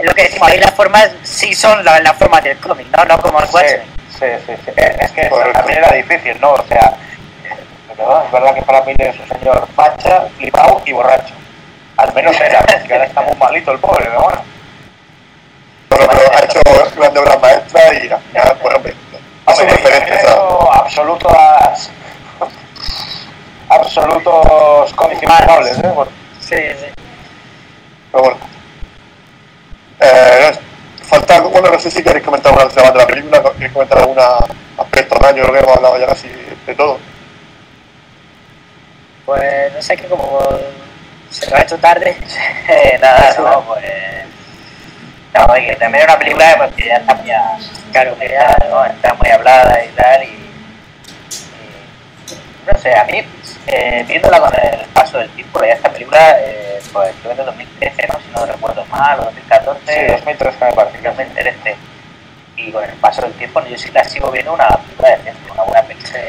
[SPEAKER 4] lo que decimos, ahí las formas sí son la- las formas del cómic, ¿no? No como el
[SPEAKER 1] Sí, sí, sí, sí. Eh, Es que
[SPEAKER 2] Correcto.
[SPEAKER 1] también era difícil, ¿no? O sea, verdad, es verdad que para mí es un señor facha, flipado y borracho. Al menos era, porque ahora está muy malito el pobre, pero bueno.
[SPEAKER 2] Pero, pero ha hecho grandes obras maestras y ya, ya, bueno, hombre, hace
[SPEAKER 1] Hombre,
[SPEAKER 2] referencias a...
[SPEAKER 1] eso, absolutas, absolutos cómics infumables, ¿eh? Bueno,
[SPEAKER 4] Sí, sí.
[SPEAKER 2] Pero bueno. Eh, falta, bueno, no sé si queréis comentar algo de la película, queréis comentar algún aspecto yo creo que hemos hablado ya casi de todo.
[SPEAKER 4] Pues no sé, que como Se lo ha hecho tarde. <laughs>
[SPEAKER 3] Eh, nada, no, pues. No, que también una película pues, que ya está muy, a-
[SPEAKER 4] Claro,
[SPEAKER 3] que ya no está muy hablada y tal. Y, y no sé, a mí, eh, viéndola con el paso del tiempo, ya esta película, eh, pues creo que en 2013, ¿no? si no recuerdo mal, o 2014.
[SPEAKER 1] Sí, 2013 me parece.
[SPEAKER 3] yo me enteré este. Y con el paso del tiempo, yo sí la sigo viendo una película decente, una buena película.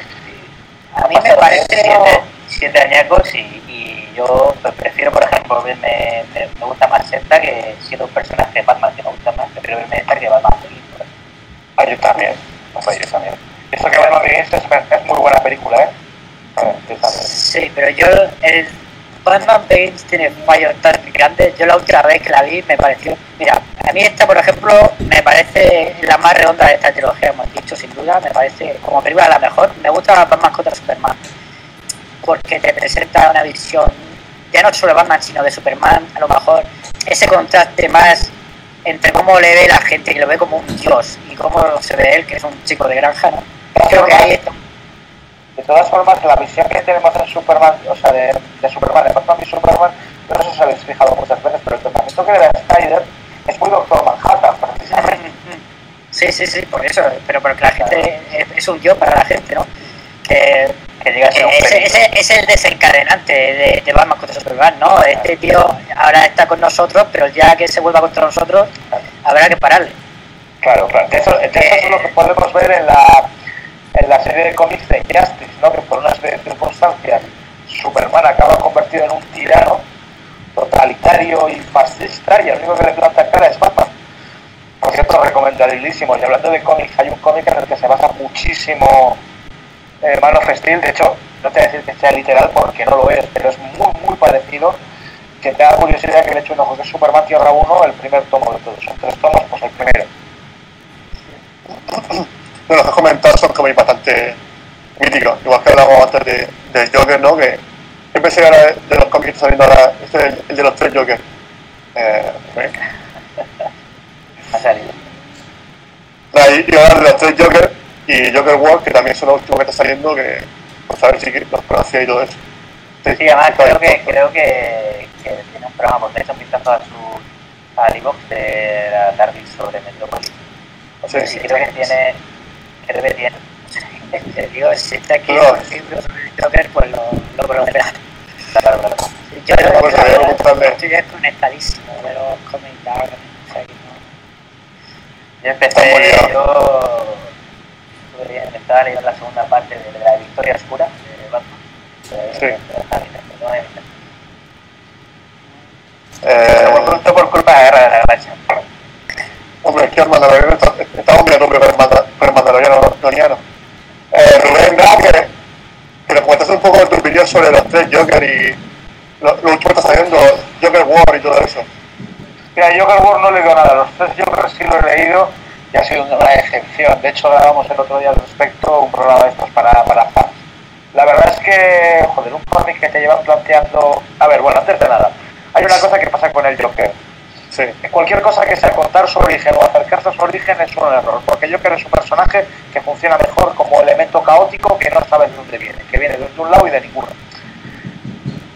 [SPEAKER 4] A mí me parece-
[SPEAKER 3] Siete, siete añacos y, y yo pues, prefiero, por ejemplo, verme, me, me gusta más esta que siendo un personaje de Batman que me gusta más, prefiero verme esta que Batman Begins.
[SPEAKER 1] Ah, yo también. O sea, yo también. Eso que Batman Begins es, es muy buena película, ¿eh? Ah.
[SPEAKER 4] Sí, pero yo, el Batman Begins tiene fallos tan grandes. Yo la última vez que la vi me pareció. Mira, a mí esta, por ejemplo, me parece la más redonda de esta trilogía, hemos dicho, sin duda. Me parece como película la mejor. Me gusta más Batman contra Superman porque te presenta una visión ya no solo de Batman, sino de Superman. A lo mejor ese contraste más entre cómo le ve la gente, que lo ve como un dios, y cómo se ve él, que es un chico de granja, ¿no? Creo que ahí está.
[SPEAKER 1] De todas formas, la visión que tenemos en Superman, o sea, de, de Superman, de Batman y Superman, no sé si os habéis fijado muchas veces, pero el tratamiento que le da Snyder es muy Doctor Manhattan, precisamente. <laughs>
[SPEAKER 4] Sí, sí, sí, por eso, pero porque la gente es, es un yo para la gente, ¿no? Que,
[SPEAKER 3] Que llega a ser un
[SPEAKER 4] ese, ese es el desencadenante de, de Batman contra Superman, ¿no? Este tío ahora está con nosotros, pero ya que se vuelva contra nosotros, habrá que pararle.
[SPEAKER 1] Claro, claro. De eso, de eso es lo que podemos ver en la, en la serie de cómics de Justice, ¿no? Que por una serie de circunstancias Superman acaba convertido en un tirano totalitario y fascista y el único que le planta cara es Batman. Por cierto, recomendabilísimo. Y hablando de cómics, hay un cómic en el que se basa muchísimo eh, Man of Steel. De hecho, no te voy a decir que sea literal porque no lo es, pero es muy, muy parecido. Que te da curiosidad que le eche un ojo, que es Superman Tierra 1, el primer tomo de todos. Son tres tomos, pues el primero. <clears throat>
[SPEAKER 2] Bueno, los que has comentado son cómics bastante míticos, igual que hablábamos antes de, de Joker, ¿no? Que que ahora de, de los cómics saliendo ahora, este es el, el de los tres Joker. Eh, ¿eh? <laughs>
[SPEAKER 3] Ha salido.
[SPEAKER 2] Y, y ahora de los tres Joker y Joker World, que también son los últimos que están saliendo, que pues a ver si los conocía y todo eso.
[SPEAKER 3] Sí, además creo que, creo que, que tiene un programa, porque he hecho un vistazo a su al iVoox de la TARDIS sobre Metrópolis.
[SPEAKER 2] Sí,
[SPEAKER 3] Sí, creo que tiene, creo que tiene. <laughs>
[SPEAKER 4] Te digo, si está aquí
[SPEAKER 2] No.
[SPEAKER 4] libro sobre el Joker, pues lo, lo conocerás.
[SPEAKER 3] Claro, claro.
[SPEAKER 4] Yo
[SPEAKER 2] Bueno, pues, preguntarle.
[SPEAKER 4] estoy desconectadísimo de los de ahora. O sea, que no-
[SPEAKER 3] Yo
[SPEAKER 2] Está
[SPEAKER 3] empecé, yo bien, estaba leyendo la segunda parte de la Victoria Oscura de Batman. De-
[SPEAKER 2] Sí.
[SPEAKER 3] ¿no?
[SPEAKER 2] Eh,
[SPEAKER 3] Pero por, culpa de la Guerra de la Galaxia.
[SPEAKER 2] hombre, es que el Mandaloriano está, tope con el, Manda- con el Mandaloriano Doniano. Eh, Rubén, nada, que, que nos cuentes un poco de tu opinión sobre los tres Joker y lo, lo último que está saliendo, Joker War y todo eso.
[SPEAKER 1] Mira, Joker War no he leído nada, los tres Joker sí lo he leído y ha sido una excepción. De hecho, grabamos el otro día al respecto un programa de estos para, para fans. La verdad es que, joder, un cómic que te llevan planteando... A ver, bueno, antes de nada, hay una cosa que pasa con el Joker.
[SPEAKER 2] Sí,
[SPEAKER 1] Cualquier cosa que sea contar su origen o acercarse a su origen es un error, porque Joker es un personaje que funciona mejor como elemento caótico que no sabes de dónde viene, que viene de un lado y de ninguno.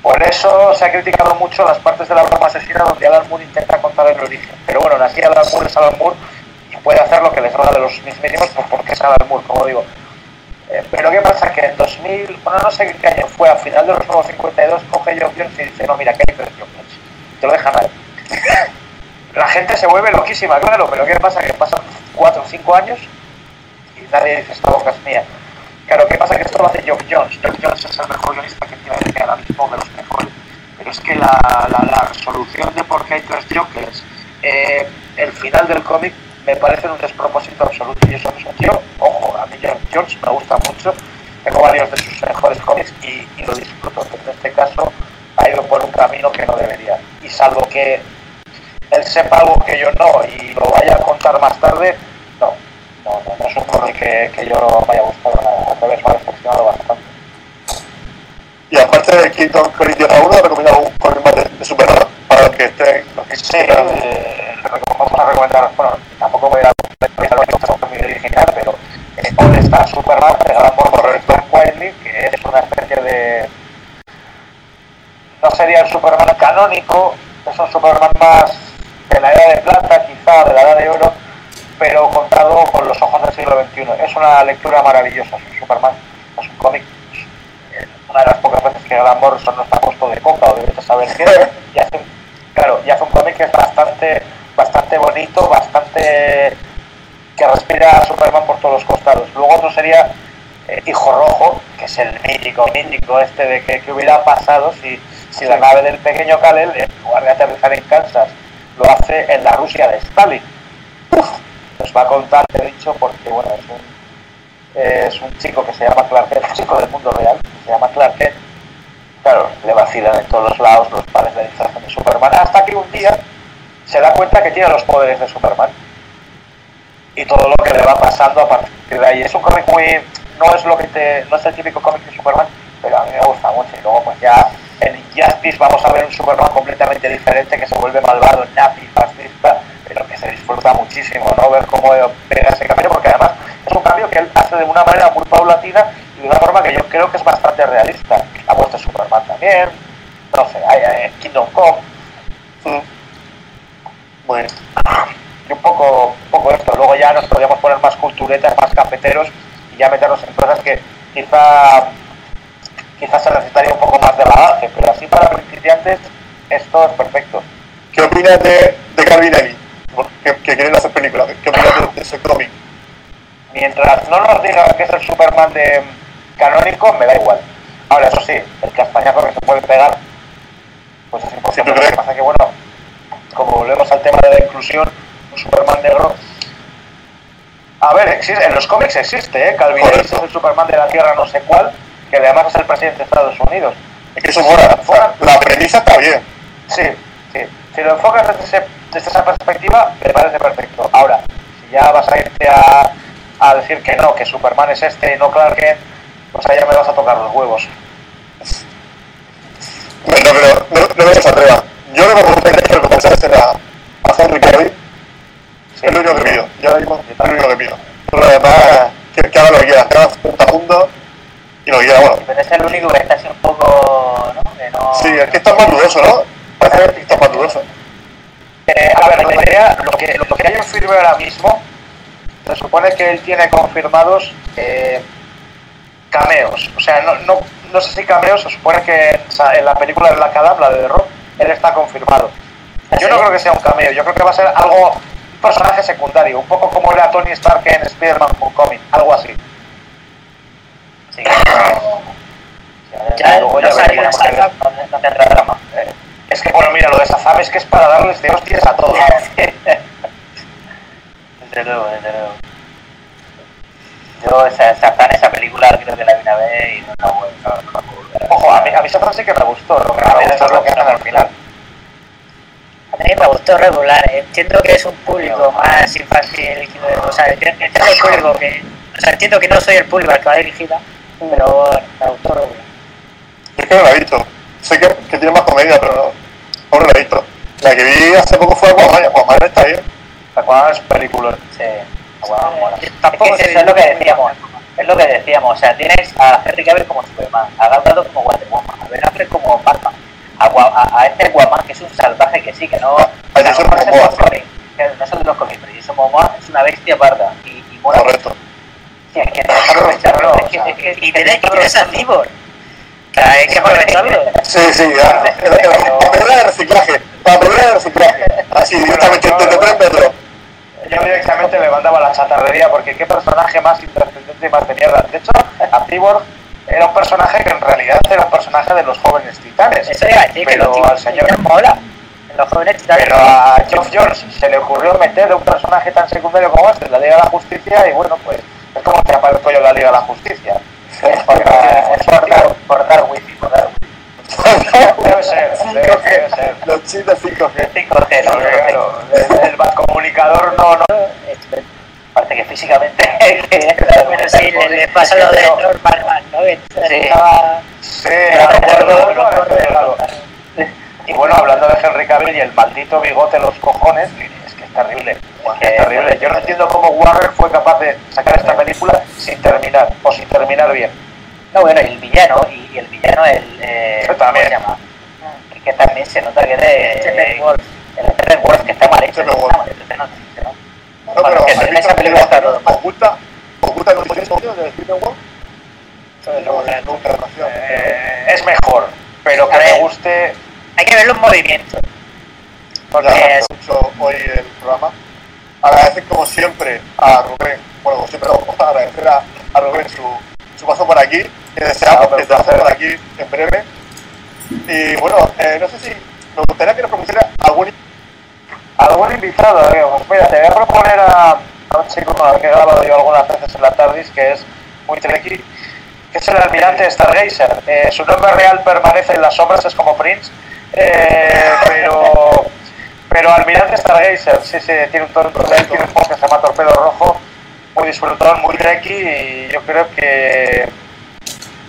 [SPEAKER 1] Por eso se ha criticado mucho las partes de la broma asesina donde Alan Moore intenta contar el origen. Pero bueno, así Alan Moore es Alan Moore puede hacer lo que les salga de los mismísimos pues porque es Moore, como digo. Eh, pero ¿qué pasa? Que en 2000, bueno, no sé qué año fue, a final de los nuevos 52, coge Joe Jones y dice, no, mira, que hay tres Jokers. Te lo dejan ahí. <laughs> La gente se vuelve loquísima, claro, pero ¿qué pasa? Que pasan 4 o 5 años y nadie dice, esta boca es mía. Claro, ¿qué pasa? Que esto lo hace Joe Jones. Joe Jones es el mejor guionista que tiene que ahora mismo de los mejores. Pero es que la, la, la resolución de por qué hay tres Jokers, eh, el final del cómic, me parece un despropósito absoluto. Y eso es un tío, ojo, a mí Joe Jones me gusta mucho. Tengo varios de sus mejores cómics y, y lo disfruto. Pero en este caso ha ido por un camino que no debería. Y salvo que él sepa algo que yo no y lo vaya a contar más tarde, no. No, no, no es un cómic que, que yo haya gustado nada. Al revés, me ha decepcionado bastante.
[SPEAKER 2] y aparte de Kingdom Tierra 1, recomiendo un cómic más de, de Superman para los que estén, los que
[SPEAKER 1] Sí,
[SPEAKER 2] quieran.
[SPEAKER 1] eh, vamos a recomendar, bueno, tampoco voy a recomendar cómic original, pero eh, All Star Superman Alan Moore por Frank Wiley, que es una especie de... no sería el Superman canónico, es un Superman más de la era de plata, quizá, de la edad de oro, pero contado con los ojos del siglo XXI. Es una lectura maravillosa, es un Superman, es un cómic. Una de las pocas veces que Grant Morrison no está puesto de coca o de saber qué, y claro, y hace un cómic que es bastante, bastante bonito, bastante que respira a Superman por todos los costados. Luego otro sería eh, Hijo Rojo, que es el mítico, mítico este de que, que hubiera pasado si, si la nave del pequeño Kal-El, en lugar de aterrizar en Kansas, lo hace en la Rusia de Stalin. Uf, nos va a contar, te he dicho, porque bueno, es un, eh, es un chico que se llama Clark Kent, <laughs> un chico del mundo real, que se llama Clark Kent. Claro, le vacilan en todos los lados, los padres le disfrazan de Superman, hasta que un día se da cuenta que tiene los poderes de Superman y todo lo que le va pasando a partir de ahí. Es un cómic muy. No es lo que te. No es el típico cómic de Superman, pero a mí me gusta mucho. Y luego, pues ya en Injustice vamos a ver un Superman completamente diferente que se vuelve malvado, nazi, fascista, pero que se disfruta muchísimo, ¿no? Ver cómo pega ese cambio, porque además es un cambio que él hace de una manera muy paulatina y de una forma que yo creo que es bastante realista. La muerte de Superman también, no sé, hay, hay Kingdom Come.
[SPEAKER 2] Bueno,
[SPEAKER 1] y un poco, un poco esto. Luego ya nos podríamos poner más culturetas, más cafeteros y ya meternos en cosas que quizá quizás se necesitaría un poco más de bagaje, pero así para principiantes esto es perfecto.
[SPEAKER 2] ¿qué opinas de, de Calvinelli? Que, que quieren hacer películas. ¿Qué opinas de, de ese cómic?
[SPEAKER 1] Mientras no nos digan que es el Superman de canónico, me da igual. Ahora, eso sí, el castañazo que se puede pegar, pues es imposible. Lo que pasa que, bueno, como volvemos al tema de la inclusión, un Superman negro. A ver, existe, en los cómics existe, ¿eh? Calvin es el Superman de la Tierra no sé cuál, que además es el presidente de Estados Unidos.
[SPEAKER 2] Es que eso sea, la premisa está bien.
[SPEAKER 1] Sí, sí. Si lo enfocas desde, ese- desde esa perspectiva, me parece perfecto. Ahora, si ya vas a irte a, a decir que no, que Superman es este y no Clark Kent, pues ya me vas a tocar los huevos.
[SPEAKER 2] No, no, no, no me atreva. Yo lo que me gustaría es que lo comenzasen a, a Henry Cavill.
[SPEAKER 1] Sí.
[SPEAKER 2] Es lo único que pido. Yo ahora mismo es lo único que pido. Por lo demás, que, que y lo. Bueno,
[SPEAKER 3] Pero es el único que está así un poco, ¿no? Que no...
[SPEAKER 2] sí, es que está más dudoso, ¿no? Parece que está más dudoso.
[SPEAKER 1] Eh, a ver, la idea, lo que, lo que hay en firme ahora mismo, se supone que él tiene confirmados eh, cameos. O sea, no, no, no sé si cameos, se supone que en la película de Black Adam, la de Rock, él está confirmado. Yo no creo que sea un cameo, yo creo que va a ser algo, un personaje secundario, un poco como era Tony Stark en Spider-Man Homecoming, algo así.
[SPEAKER 3] Sí.
[SPEAKER 4] Ya, No esa-
[SPEAKER 3] tendrá drama.
[SPEAKER 1] eh, Es que, bueno, mira, lo de Shazam es que es para darles de hostias a todos. <laughs>
[SPEAKER 3] Desde luego, desde luego. Yo esa, esa, esa película creo que la vi una vez y no la a ver.
[SPEAKER 1] Ojo, a mí, a mí Shazam sí que me gustó, lo que
[SPEAKER 3] A
[SPEAKER 1] me
[SPEAKER 3] mí
[SPEAKER 1] gusta es lo que hacen al final.
[SPEAKER 4] A mí me gustó regular. Entiendo que es un público más infantil. O sea, entiendo el público que. O sea, entiendo que no soy el público al que va dirigida, pero me gustó regular.
[SPEAKER 2] Yo es que no la he visto. Sé que, que tiene más comedia, pero no, no la he visto. La que vi hace poco fue Aquaman. Aquaman está bien.
[SPEAKER 1] Aquaman es película.
[SPEAKER 3] Sí, Aquaman mola.
[SPEAKER 4] Tampoco
[SPEAKER 3] es que eso es lo que decíamos. Es lo que decíamos. O sea, tienes a Henry Cavill como Superman, a Gal Gadot como Wonder Woman, a Ben Affleck como Batman, a, a, a este Aquaman que es un salvaje que sí, que no.
[SPEAKER 2] A Jason
[SPEAKER 3] no los cómics, que no es de los cómics, pero Jason Momoa es una bestia parda y, y mola.
[SPEAKER 2] Correcto.
[SPEAKER 3] Sí, hay que aprovecharlo.
[SPEAKER 4] Es que- es que- y tenés. Que hay que aprovecharlo.
[SPEAKER 2] Sí, sí, ya. La película de reciclaje. La película de reciclaje. Así, directamente desde tres metros.
[SPEAKER 1] Yo directamente me mandaba a la chatarrería porque qué personaje más intrascendente y más de mierda. De hecho, a Cyborg era un personaje que en realidad era un personaje de los jóvenes titanes.
[SPEAKER 4] Eso iba a decir, que
[SPEAKER 1] Pero al señor-
[SPEAKER 4] mola. En los jóvenes titanes.
[SPEAKER 1] Pero a Geoff Jones se le ocurrió meter un personaje tan secundario como este en la Liga de la Justicia y bueno, pues es como que aparezco yo en la Liga de la Justicia.
[SPEAKER 3] Es por, es por dar, por dar wifi, por dar wifi.
[SPEAKER 1] Debe ser, debe, debe ser.
[SPEAKER 2] Los chistes 5G.
[SPEAKER 3] 5G,
[SPEAKER 1] Porque,
[SPEAKER 3] no,
[SPEAKER 1] claro, el, comunicador no, no.
[SPEAKER 3] Aparte que físicamente. <laughs>
[SPEAKER 4] Pero sí, le, le pasa lo de Norman Man, ¿no? Que estaba-
[SPEAKER 1] Sí. Y bueno, hablando de Henry Cavill y el maldito bigote en los cojones, terrible. Es que es terrible. Yo no entiendo cómo Warner fue capaz de sacar esta película sin terminar, o sin terminar bien.
[SPEAKER 3] No, bueno, y el villano, y, y el villano, el. Eh,
[SPEAKER 1] Yo también.
[SPEAKER 3] ¿Cómo se llama? que también se nota que es de el Steppenwolf que está mal hecho.
[SPEAKER 2] No, pero
[SPEAKER 3] que
[SPEAKER 2] ¿has
[SPEAKER 3] en esa película está todo mal.
[SPEAKER 2] ¿Os gusta, os gusta el movimiento de Stephen.
[SPEAKER 1] Eh, es mejor, pero que me guste.
[SPEAKER 4] Hay que verlo en movimiento.
[SPEAKER 2] Ya,
[SPEAKER 4] es-
[SPEAKER 2] mucho hoy el programa. Agradecer como siempre a Rubén, bueno, como siempre vamos a agradecer a, a Rubén su, su paso por aquí, que deseamos que te por aquí en breve. Y bueno, eh, no sé si me gustaría que nos propusiera algún
[SPEAKER 1] Algún invitado, eh, pues mira, te voy a proponer a, a un chico con el que he grabado yo algunas veces en la TARDIS, que es muy treki, que es el almirante Stargazer. Eh, su nombre real permanece en las sombras, es como Prince, eh, pero, pero almirante Stargazer, sí, sí, tiene un, él tiene un juego que se llama Torpedo Rojo, muy disfrutón, muy treki, y yo creo que,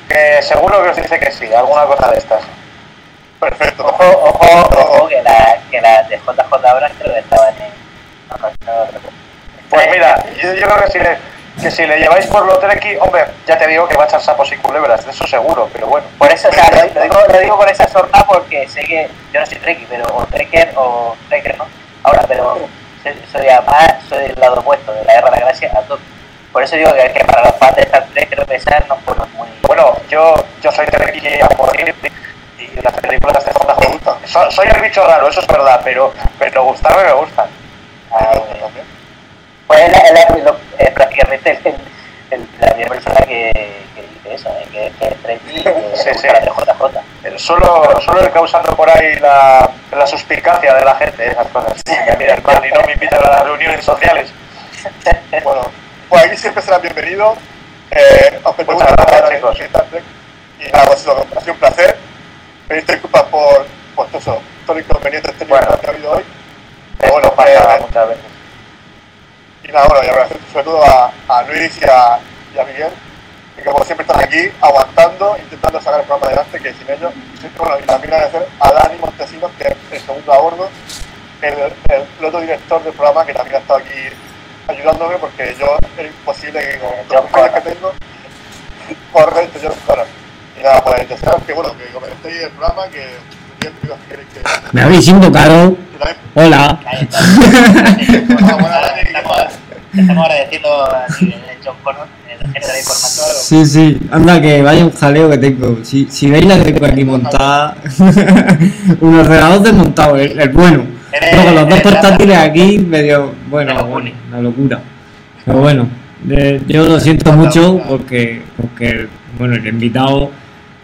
[SPEAKER 1] que seguro que os dice que sí, alguna cosa de estas.
[SPEAKER 2] perfecto.
[SPEAKER 3] Ojo, ojo, ojo, que la, que la de JJ ahora creo que estaban en. Recuerdo.
[SPEAKER 1] Pues mira, yo, yo creo que si, le, que si le lleváis por lo treki, hombre, ya te digo que va a echar sapos y culebras, de eso seguro, pero bueno.
[SPEAKER 3] Por eso, o sea, lo, lo digo, lo digo con esa sorna porque sé que yo no soy treki, pero o trekker o trekker, ¿no? Ahora, pero soy, soy además, soy del lado opuesto, de la guerra de la gracia a tope. Por eso digo que, que para los fans de Star Trek creo que no fue muy...
[SPEAKER 1] Bueno, yo, yo soy treki a morir y las películas de JJ
[SPEAKER 2] Me gustan.
[SPEAKER 1] So- soy el bicho raro, eso es verdad, pero, pero gustarme me gustan.
[SPEAKER 3] Ah,
[SPEAKER 2] también.
[SPEAKER 3] Pues es, la- es la- lo- es prácticamente el, el- la primera persona que, que dice eso, ¿eh? que, que es treki y que
[SPEAKER 1] Sí,
[SPEAKER 3] JJ.
[SPEAKER 1] Eh, Solo, solo causando por ahí la, la suspicacia de la gente, esas cosas. Que mira, y no me invitan a las reuniones sociales.
[SPEAKER 2] Bueno, pues aquí siempre serán bienvenidos. Eh, te
[SPEAKER 1] Muchas gracias, chicos.
[SPEAKER 2] Y nada, pues ha sido un placer. Pedir disculpas por, por todo eso, todos los inconvenientes técnicos
[SPEAKER 1] Bueno.
[SPEAKER 2] que ha habido hoy.
[SPEAKER 1] Esto
[SPEAKER 2] bueno,
[SPEAKER 1] pasa
[SPEAKER 2] eh,
[SPEAKER 1] muchas veces.
[SPEAKER 2] Y nada, bueno, y agradecer sobre todo a, a Luis y a, y a Miguel, que como siempre están aquí aguantando, intentando sacar el programa adelante, que sin ellos, bueno, y también agradecer a Dani Montesinos, que es el segundo a bordo, el, el, otro director del programa, que también ha estado aquí ayudándome, porque yo es imposible que con los problemas que tengo, <laughs> correcto, yo Connor. Y nada, pues desearos que, bueno, que comentéis el programa, que
[SPEAKER 5] Me habéis
[SPEAKER 2] que también
[SPEAKER 5] Hola. <laughs> Sí, sí, anda que vaya un jaleo que tengo. Si, si veis la que tengo aquí montada, <laughs> un ordenador desmontado, el, el bueno. Luego los dos portátiles aquí, medio, bueno, bueno, una locura. Pero bueno, eh, yo lo siento mucho porque, porque bueno, el invitado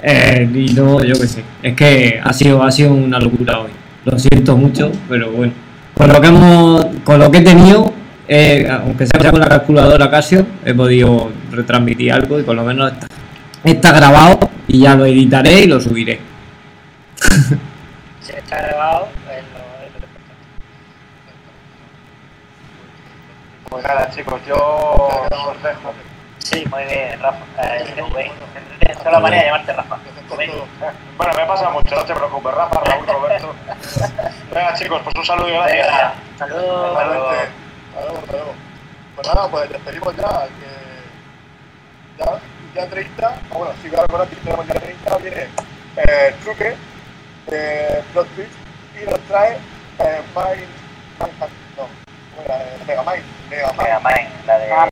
[SPEAKER 5] eh, y no, yo qué sé, es que ha sido, ha sido una locura hoy. Lo siento mucho, pero bueno, con lo que hemos, con lo que he tenido, eh, aunque sea con la calculadora Casio, he podido retransmitir algo y por lo menos está, está grabado y ya lo editaré y lo subiré. <laughs>
[SPEAKER 4] Si está grabado, pues lo.
[SPEAKER 1] Pues nada, chicos, yo os dejo.
[SPEAKER 3] Sí, muy bien, Rafa. Eh. Esa es la manera de llamarte Rafa.
[SPEAKER 1] Bueno, me pasa mucho, no te preocupes, Rafa, Raúl, Roberto. <laughs> Venga, chicos, pues un saludo y gracias.
[SPEAKER 3] Saludos.
[SPEAKER 2] Igualmente. Hasta luego, hasta luego. Pues nada, pues despedimos ya. Que ya, ya 30, ah, bueno, claro, bueno, aquí tenemos ya 30, viene eh, Truque, eh, Plot Twist, y nos trae eh, Mind, Mind, no, ¿cómo era? Eh, Megamind, Megamind.
[SPEAKER 3] Mega Man, la de.